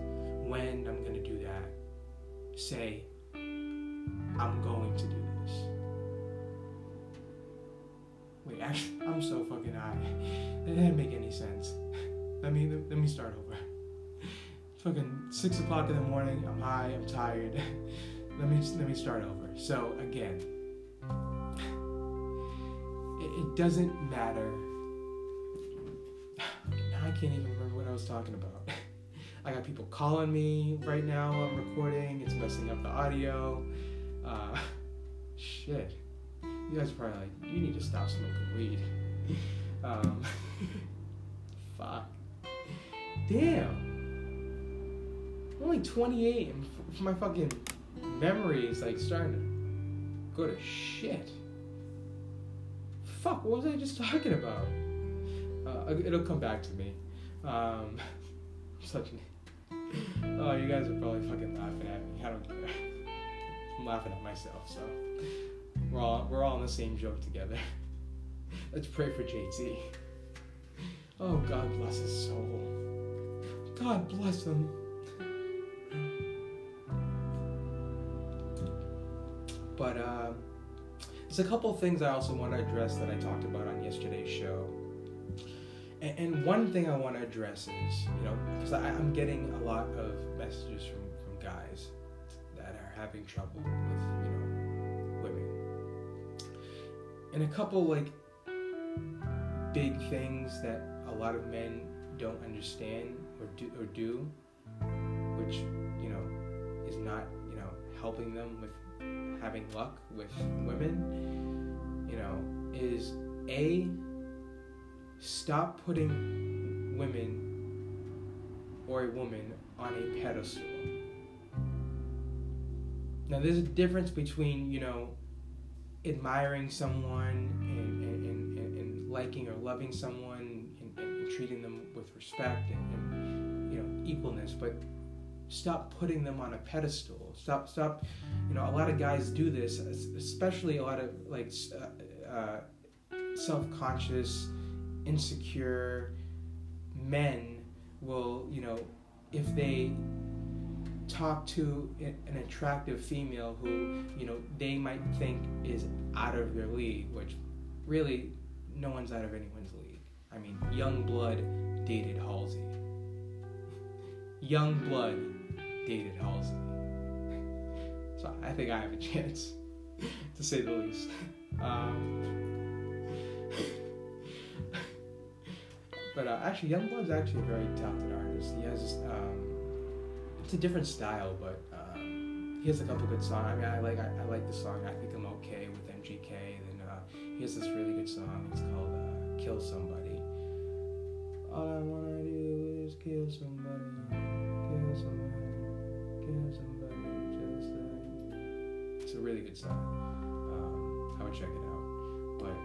when I'm going to do that. Say I'm going to do Actually, *laughs* I'm so fucking high. That didn't make any sense. Let me let me start over. It's fucking six o'clock in the morning. I'm high. I'm tired. *laughs* let me let me start over. So again, it, it doesn't matter. *sighs* I can't even remember what I was talking about. *laughs* I got people calling me right now. I'm recording. It's messing up the audio. Uh, shit. You guys are probably like, you need to stop smoking weed. *laughs* Um, fuck. Damn. I'm only 28 and f- my fucking memory is like starting to go to shit. Fuck, what was I just talking about? Uh, it'll come back to me. Um, *laughs* I'm such an. Oh, you guys are probably fucking laughing at me. I don't care. I'm laughing at myself, so we're all we're all in the same joke together. *laughs* Let's pray for JT. Oh, God bless his soul. God bless him. But uh, there's a couple things I also want to address that I talked about on yesterday's show. And, and one thing I want to address is, you know, because I'm getting a lot of messages from, from guys that are having trouble with, And a couple, like, big things that a lot of men don't understand or do, or do which, you know, is not, you know, helping them with having luck with women, you know, is A, stop putting women or a woman on a pedestal. Now, there's a difference between, you know, admiring someone and, and, and, and liking or loving someone and, and, treating them with respect and, and, you know, equalness, but stop putting them on a pedestal. Stop, stop. You know, a lot of guys do this, especially a lot of like uh, uh, self-conscious insecure men will, you know, if they talk to an attractive female who, you know, they might think is out of their league, which really no one's out of anyone's league. I mean, Yungblud dated Halsey. *laughs* young blood dated Halsey. So I think I have a chance, *laughs* to say the least. *laughs* Um, but uh, actually, Yungblud's actually a very talented artist. He has um, it's a different style, but um, he has a couple good songs. I mean, I like I, I, like the song. I think I'm okay with MGK. Then uh, he has this really good song. It's called uh, "Kill Somebody." All I wanna do is kill somebody, kill somebody, kill somebody. Just like it's a really good song. Um, I would check it out. But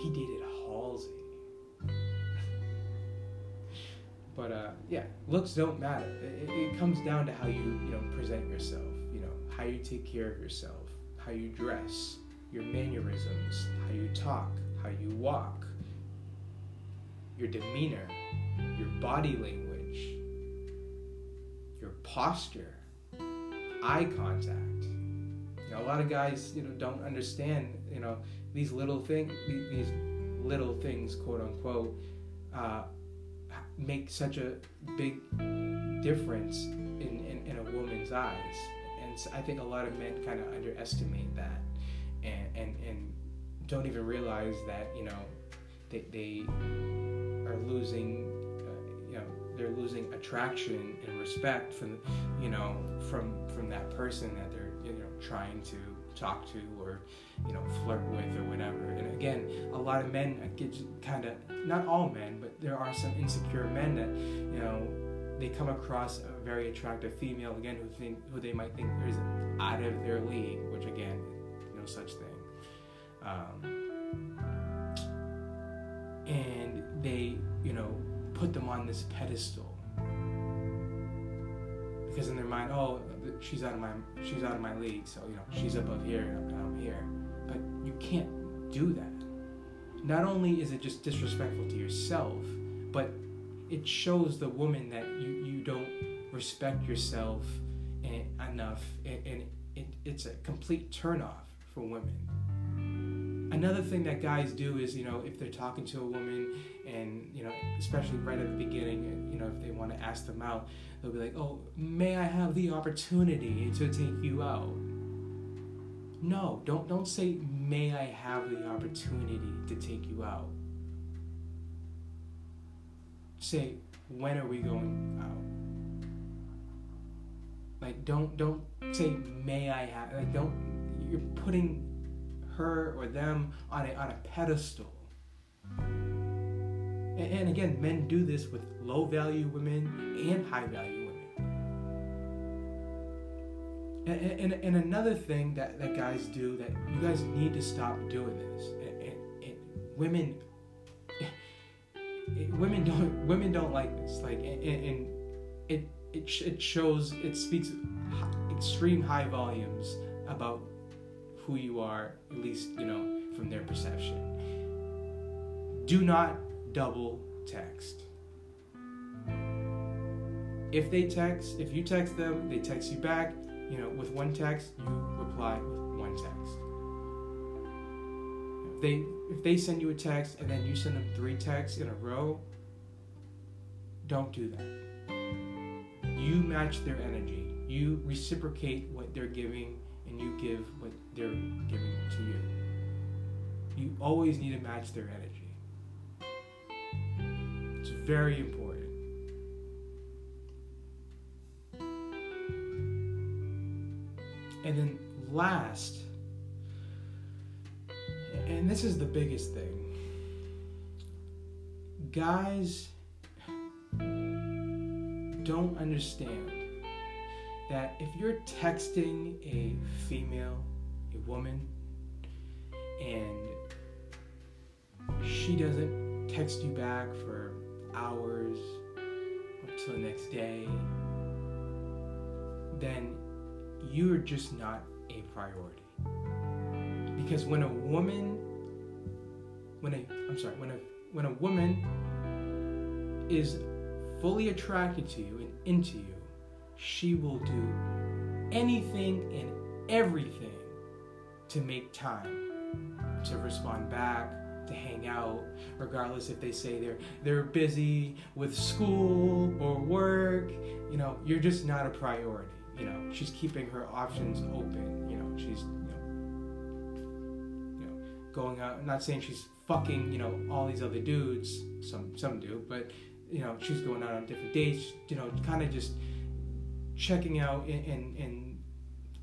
he dated Halsey. But uh, yeah, looks don't matter. It, it, comes down to how you you know present yourself. You know how you take care of yourself, how you dress, your mannerisms, how you talk, how you walk, your demeanor, your body language, your posture, eye contact. You know, a lot of guys you know don't understand you know these little things these little things quote unquote. Uh, make such a big difference in, in, in a woman's eyes. And so I think a lot of men kind of underestimate that and, and, and don't even realize that, you know, they, they are losing, uh, you know, they're losing attraction and respect from, you know, from, from that person that they're, you know, trying to talk to or you know flirt with or whatever. And again a lot of men get kind of not all men but there are some insecure men that you know they come across a very attractive female again who think who they might think is out of their league which again no such thing. Um, and they you know put them on this pedestal because in their mind, oh, she's out of my she's out of my league, so you know she's above here and I'm here. But you can't do that. Not only is it just disrespectful to yourself, but it shows the woman that you you don't respect yourself enough, and, it, it's a complete turnoff for women another thing that guys do is you know if they're talking to a woman and you know especially right at the beginning you know if they want to ask them out they'll be like oh may i have the opportunity to take you out? No don't don't say may i have the opportunity to take you out? Say when are we going out? Like don't don't say may i have like don't you're putting her or them on a, on a pedestal. And, and again, men do this with low value women and high value women. And, and, and, another thing that, that guys do that you guys need to stop doing this. And, and women, *laughs* women don't women don't like this. Like and, it it it shows it speaks extreme high volumes about who you are, at least, you know, from their perception. Do not double text. If they text, if you text them, they text you back, you know, with one text, you reply with one text. If they if they send you a text and then you send them three texts in a row, don't do that. You match their energy. You reciprocate what they're giving and you give what they're giving to you. You always need to match their energy. It's very important. And then last, and this is the biggest thing guys don't understand that if you're texting a female, a woman, and she doesn't text you back for hours until the next day, then you're just not a priority. Because when a woman, when a, I'm sorry, when a when a woman is fully attracted to you and into you, she will do anything and everything to make time to respond back, to hang out, regardless if they say they're they're busy with school or work. You know, you're just not a priority. You know, she's keeping her options open. You know, she's you know, you know going out. I'm not saying she's fucking you know all these other dudes. Some some do, but you know she's going out on different dates. You know, kind of just checking out and, and, and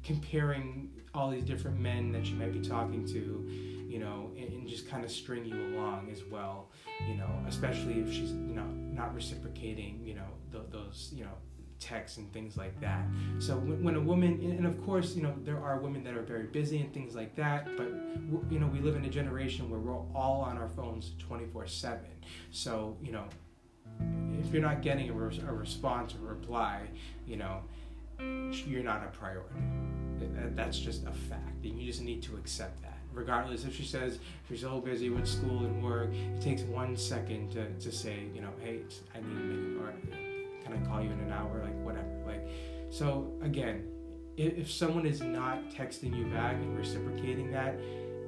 comparing all these different men that she might be talking to, you know, and, and just kind of string you along as well, you know, especially if she's, you know, not reciprocating, you know, th- those, you know, texts and things like that. So when, when, a woman, and of course, you know, there are women that are very busy and things like that, but, you know, we live in a generation where we're all on our phones 24 7. So, you know, if you're not getting a, re- a response or reply, you know, you're not a priority. That's just a fact, and you just need to accept that. Regardless if she says she's so busy with school and work, it takes one second to, to say, you know, hey, I need a minute, or can I call you in an hour, like whatever. Like, so again, if, someone is not texting you back and reciprocating that,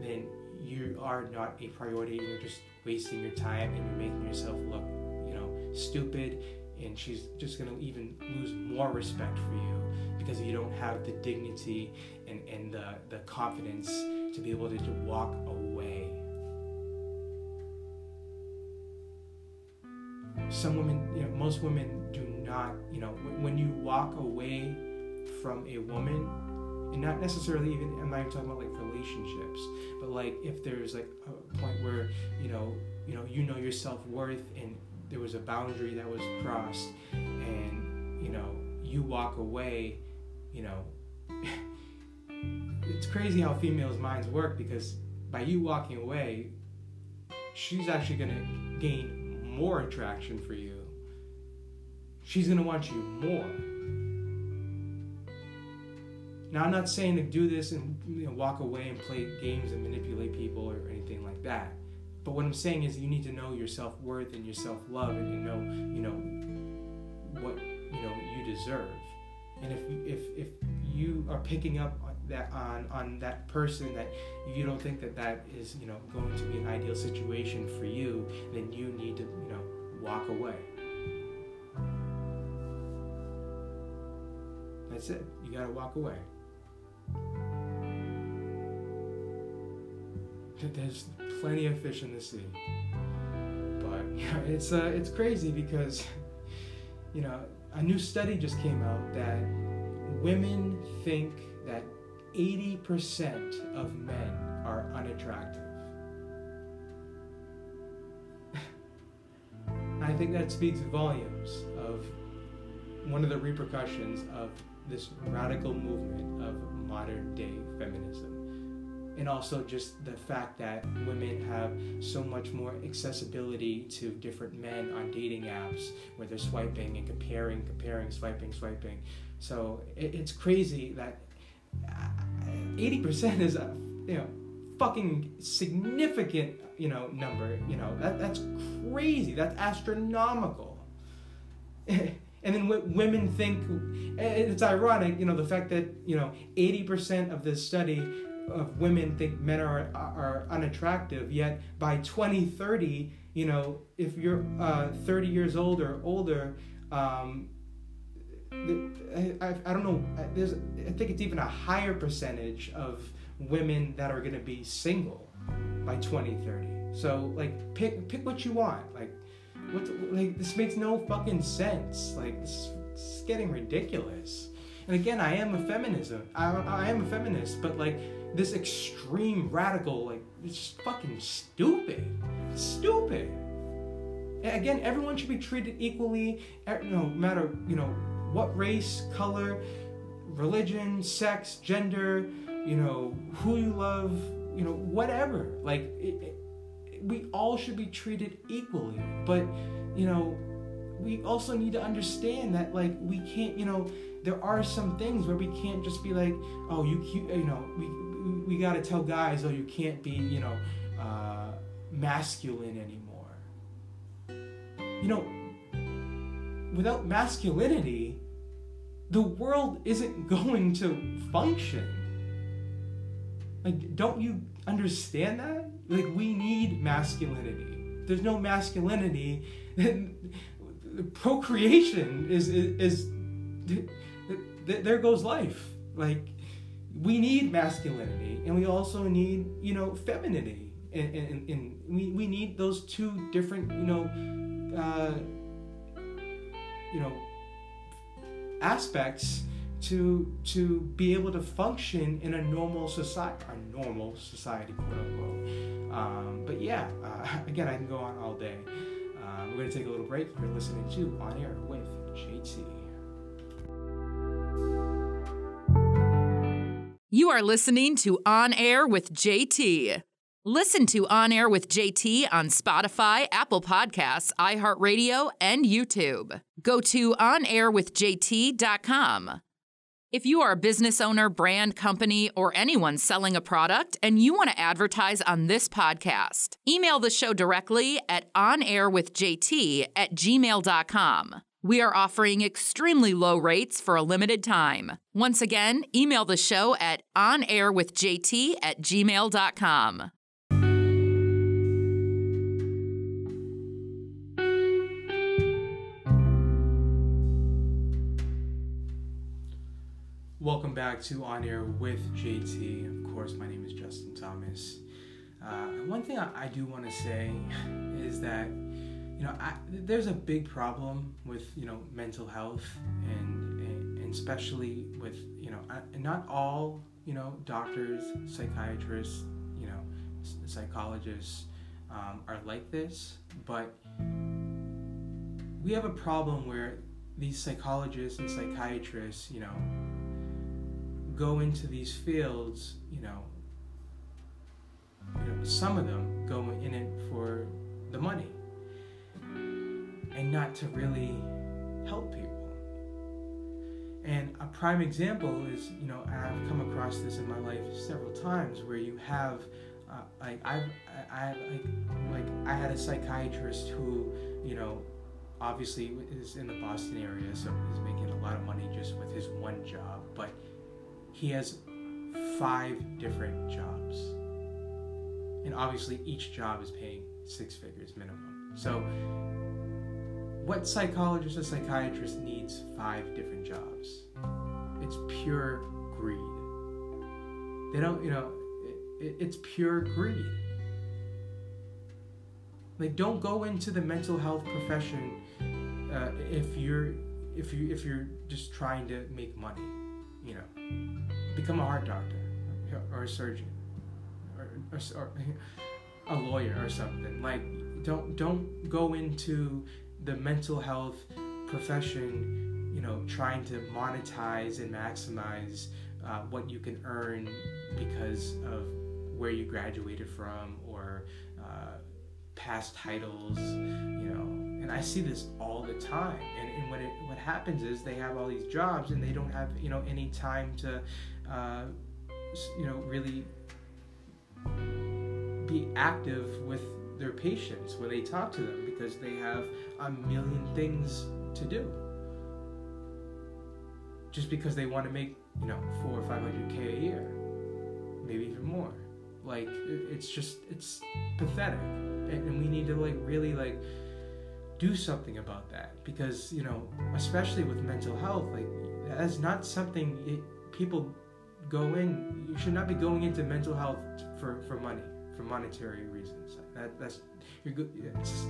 then you are not a priority. And you're just wasting your time and you're making yourself look, stupid. And she's just gonna even lose more respect for you because you don't have the dignity and, and the, the confidence to be able to, to walk away. Some women, you know, most women do not, you know, when you walk away from a woman, and not necessarily even, I'm not even talking about like relationships, but like if there's like a point where, you know, you know, you know your self worth and there was a boundary that was crossed and, you know, you walk away you know, *laughs* it's crazy how females' minds work because by you walking away, she's actually going to gain more attraction for you. She's going to want you more. Now, I'm not saying to do this and you know, walk away and play games and manipulate people or anything like that. But what I'm saying is you need to know your self worth and your self love and know, you know, what you know you deserve. And if if if you are picking up on that on on that person that you don't think that that is you know going to be an ideal situation for you then you need to you know walk away. That's it. You got to walk away there's plenty of fish in the sea but *laughs* yeah, it's uh, it's crazy because you know a new study just came out that women think that 80% of men are unattractive. *laughs* I think that speaks volumes of one of the repercussions of this radical movement of modern day feminism and also just the fact that women have so much more accessibility to different men on dating apps where they're swiping and comparing, comparing, swiping, swiping. So it, it's crazy that uh, 80% is a you know fucking significant you know number. You know that that's crazy. That's astronomical. *laughs* and then women think eh, it's ironic, you know, the fact that you know 80% of this study of women think men are are unattractive. Yet by 2030, you know, if you're uh, 30 years old or older, um, I, I, I don't know. There's I think it's even a higher percentage of women that are going to be single by 2030. So like pick pick what you want. Like what like this makes no fucking sense. Like this, this is getting ridiculous. And again, I am a feminism. I, I am a feminist, but like this extreme radical, like it's fucking stupid. Stupid. Again, everyone should be treated equally, no matter you know what race, color, religion, sex, gender, you know who you love, you know whatever. Like it, it, we all should be treated equally, but you know we also need to understand that like we can't you know there are some things where we can't just be like oh you you know we we got to tell guys, oh, you can't be, you know, uh, masculine anymore. you know, without masculinity, the world isn't *laughs* going to function. Like, don't you understand that? Like, we need masculinity. If there's no masculinity, *laughs* then procreation is, is, is there goes life. Like, we need masculinity and we also need, you know, femininity. And, and, and we, we need those two different, you know, uh, you know, aspects to to be able to function in a normal society, a normal society, quote unquote. Um, but yeah, uh, *laughs* again, I can go on all day. Uh, we're gonna take a little break. You're listening to On Air with JT. You are listening to On Air with JT. Listen to On Air with JT on Spotify, Apple Podcasts, iHeartRadio, and YouTube. Go to onairwithjt.com. If you are a business owner, brand company, or anyone selling a product and you want to advertise on this podcast, email the show directly at onairwithjt at gmail.com. We are offering extremely low rates for a limited time. Once again, email the show at onairwithjt at gmail.com. Welcome back to On Air with JT. Of course, my name is Justin Thomas. Uh, one thing I, I do want to say *laughs* is that you know I, there's a big problem with you know mental health and, and, especially with you know not all you know doctors, psychiatrists, you know psychologists um, are like this, but we have a problem where these psychologists and psychiatrists, you know, go into these fields, you know, you know, some of them go in to really help people. And a prime example is, you know, I've come across this in my life several times where you have, uh, like, I've, I, I, like, like, I had a psychiatrist who, you know, obviously is in the Boston area, so he's making a lot of money just with his one job, but he has five different jobs. And obviously, each job is paying six figures minimum. So, what psychologist or psychiatrist needs five different jobs? It's pure greed. They don't, you know, it, it's pure greed. Like, don't go into the mental health profession uh, if you're if you if you're just trying to make money you know, become a heart doctor or a surgeon or, or, or *laughs* a lawyer or something. Like, don't don't go into the mental health profession, you know, trying to monetize and maximize uh, what you can earn because of where you graduated from or uh, past titles, you know. And I see this all the time. And, and what it, what happens is they have all these jobs and they don't have you know any time to, uh, you know, really be active with their patients when they talk to them because they have a million things to do. Just because they want to make you know four or five hundred k a year, maybe even more. Like it's just it's pathetic, and we need to like really like do something about that because you know especially with mental health like that's not something it, people go in you should not be going into mental health for, for money for monetary reasons that that's you're good it's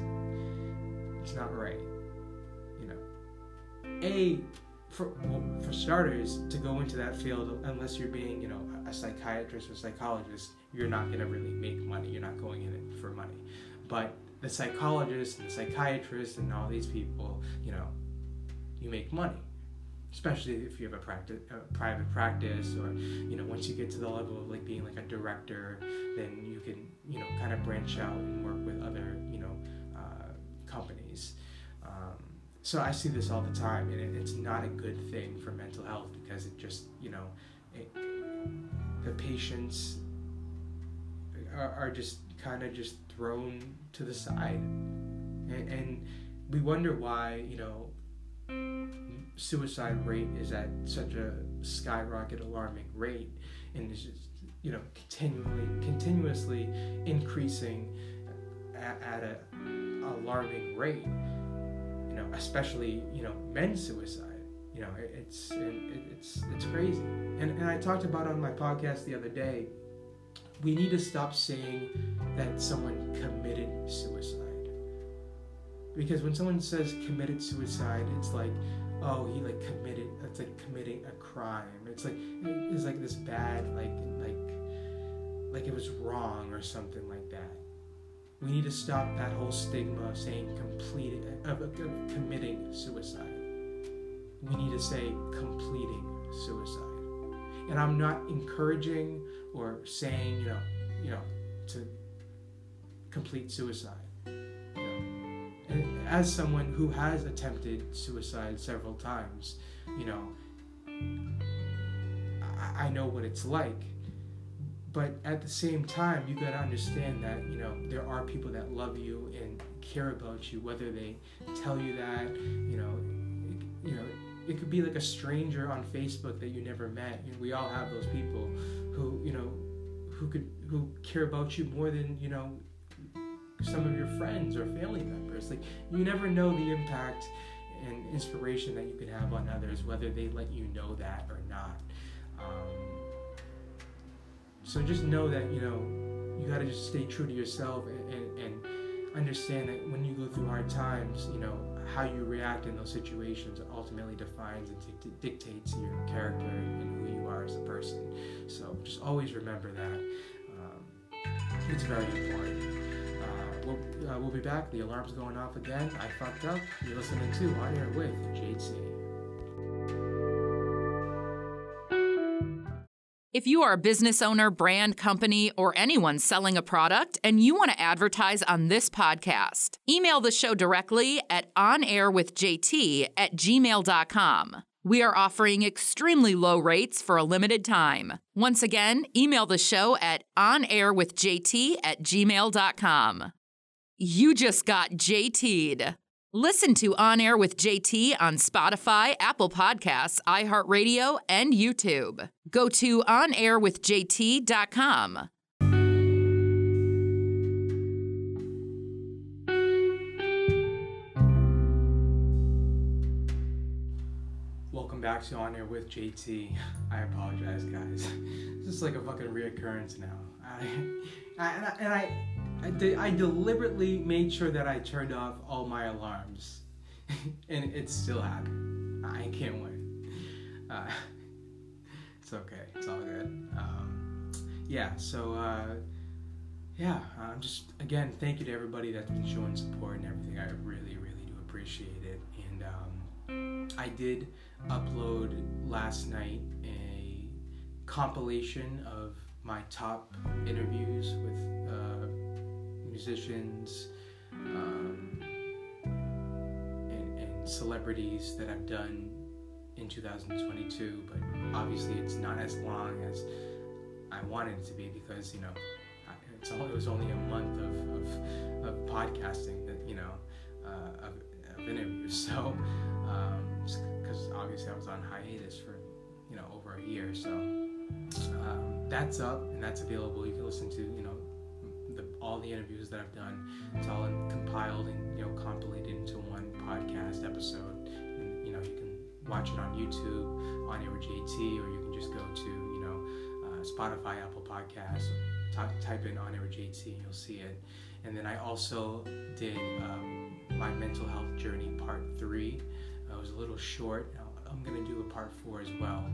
it's not right you know a for well, for starters to go into that field unless you're being you know a psychiatrist or psychologist you're not to really make money you're not going in it for money but the psychologists and the psychiatrists and all these people, you know, you make money. Especially if you have a practice, a private practice, or you know, once you get to the level of like being like a director, then you can, you know, kind of branch out and work with other, you know, uh, companies. Um, so I see this all the time, and it, it's not a good thing for mental health because it just, you know, it, the patients are, are just kind of just thrown to the side. And, and we wonder why you know suicide rate is at such a skyrocket alarming rate and is just you know continually continuously increasing at, at a alarming rate you know especially you know men's suicide. You know it, it's it, it's it's crazy. And, and i talked about on my podcast the other day we need to stop saying that someone committed suicide. Because when someone says committed suicide it's like oh he like committed it's like committing a crime. It's like it's like this bad like like like it was wrong or something like that. We need to stop that whole stigma of saying completed of, of committing suicide. We need to say completing suicide. And i'm not encouraging or saying you know you know to complete suicide as someone who has attempted suicide several times, you know, I, I know what it's like. But at the same time, you gotta understand that you know there are people that love you and care about you, whether they tell you that, you know, it, you know, it could be like a stranger on Facebook that you never met. You know, we all have those people who you know who could who care about you more than you know some of your friends or family members. Like you never know the impact and inspiration that you can have on others, whether they let you know that or not. Um, so just know that you know you got to just stay true to yourself and, and, and understand that when you go through hard times, you know how you react in those situations ultimately defines and t- dictates your character and who you are as a person. So just always remember that. Um, it's very important uh, we'll be back. The alarm's going off again. I fucked up. You're listening to On Air with JT. If you are a business owner, brand, company, or anyone selling a product and you want to advertise on this podcast, email the show directly at onairwithjt at gmail.com. We are offering extremely low rates for a limited time. Once again, email the show at onairwithjt at gmail.com. You just got JT'd. Listen to On Air with JT on Spotify, Apple Podcasts, iHeartRadio, and YouTube. Go to onairwithjt.com. Welcome back to On Air with JT. I apologize, guys. *laughs* This is like a fucking reoccurrence now. I, I, and I, and I I, de- I deliberately made sure that I turned off all my alarms, *laughs* and it's still happening. I can't win. Uh, *laughs* it's okay. It's all good. Um, yeah. So uh, yeah, I'm just again thank you to everybody that's been showing support and everything. I really, really do appreciate it. And um, I did upload last night a compilation of my top interviews with. Uh, musicians um, and, and celebrities that I've done in 2022, but obviously it's not as long as I wanted it to be because you know it was only a month of, of, of podcasting that you know uh, of, of, interviews. *laughs* So because um, obviously I was on hiatus for you know over a year, so um, that's up and that's available. You can listen to you know all the interviews that I've done. It's all in, compiled and you know compiled into one podcast episode. And, you know you can watch it on YouTube On Air JT, or you can just go to you know uh, Spotify, Apple Podcasts. T- type in on air JT and you'll see it. And then I also did um, my mental health journey part three. Uh, it was a little short. I'm gonna do a part four as well.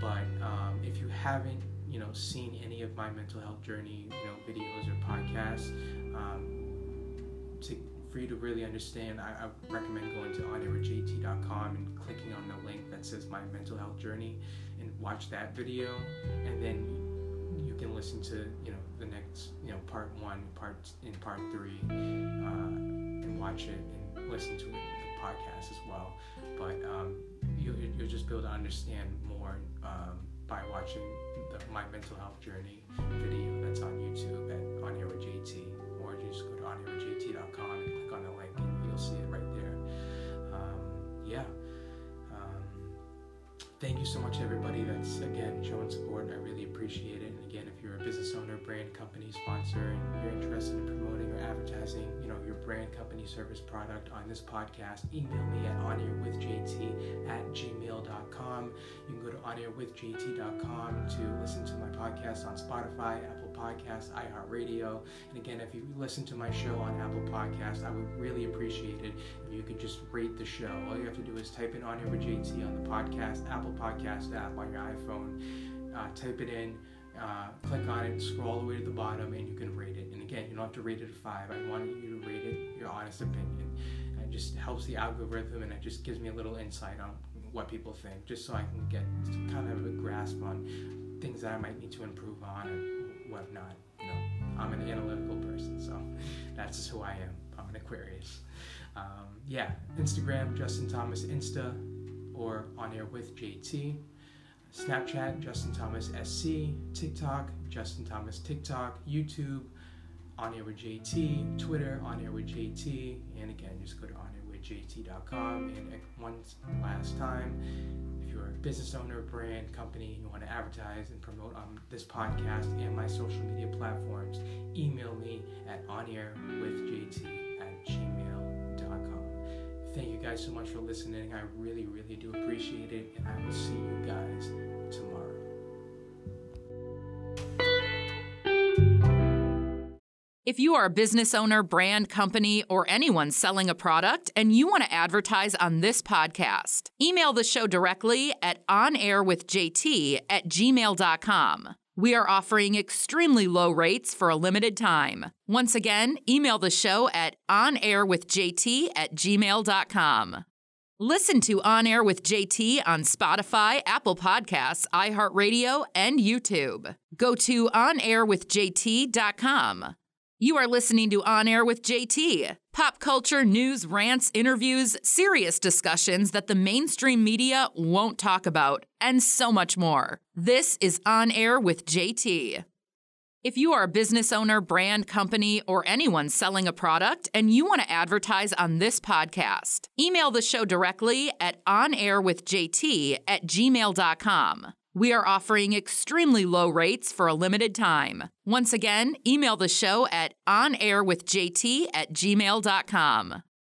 But um, if you haven't you know seen any of my mental health journey you know videos or podcasts um, to for you to really understand I, I recommend going to onairwithjt.com and clicking on the link that says my mental health journey and watch that video. And then you can listen to you know the next you know part one part in part three uh, and watch it and listen to the podcast as well. But um, you, you'll just be able to understand more um, by watching my mental health journey video that's on YouTube at On Air with JT, or just go to onairwithjt.com and click on the link and you'll see it right there. Um, yeah. Um, thank you so much, everybody, that's again showing support. I really appreciate it. Again, if you're a business owner, brand, company, sponsor, and you're interested in promoting or advertising, you know, your brand, company, service, product on this podcast, email me at onairwithjt at gmail.com. You can go to onairwithjt.com to listen to my podcast on Spotify, Apple Podcasts, iHeartRadio. And again, if you listen to my show on Apple Podcasts, I would really appreciate it if you could just rate the show. All you have to do is type in On with JT on the podcast, Apple Podcast app on your iPhone. Uh, type it in, uh, click on it, scroll all the way to the bottom, and you can rate it. And again, you don't have to rate it a five. I want you to rate it your honest opinion. It just helps the algorithm, and it just gives me a little insight on what people think, just so I can get kind of a grasp on things that I might need to improve on and whatnot. You know, I'm an analytical person, so that's just who I am. I'm an Aquarius. Um, yeah, Instagram, Justin Thomas Insta, or on air with JT. Snapchat, Justin Thomas SC, TikTok, Justin Thomas TikTok, YouTube, On Air with JT, Twitter, On Air with JT, and again, just go to onairwithjt.com. And one last time, if you're a business owner, brand, company, you want to advertise and promote on this podcast and my social media platforms, email me at onairwithjt at gmail.com. Thank you guys so much for listening. I really, really do appreciate it, and I will see you guys tomorrow. If you are a business owner, brand, company, or anyone selling a product and you want to advertise on this podcast, email the show directly at onairwithjt at gmail.com. We are offering extremely low rates for a limited time. Once again, email the show at onairwithjt at gmail.com. Listen to On Air with JT on Spotify, Apple Podcasts, iHeartRadio, and YouTube. Go to onairwithjt.com. You are listening to On Air with JT. Pop culture, news, rants, interviews, serious discussions that the mainstream media won't talk about, and so much more. This is On Air with JT. If you are a business owner, brand, company, or anyone selling a product and you want to advertise on this podcast, email the show directly at onairwithjt at gmail.com. We are offering extremely low rates for a limited time. Once again, email the show at onairwithjt at gmail.com.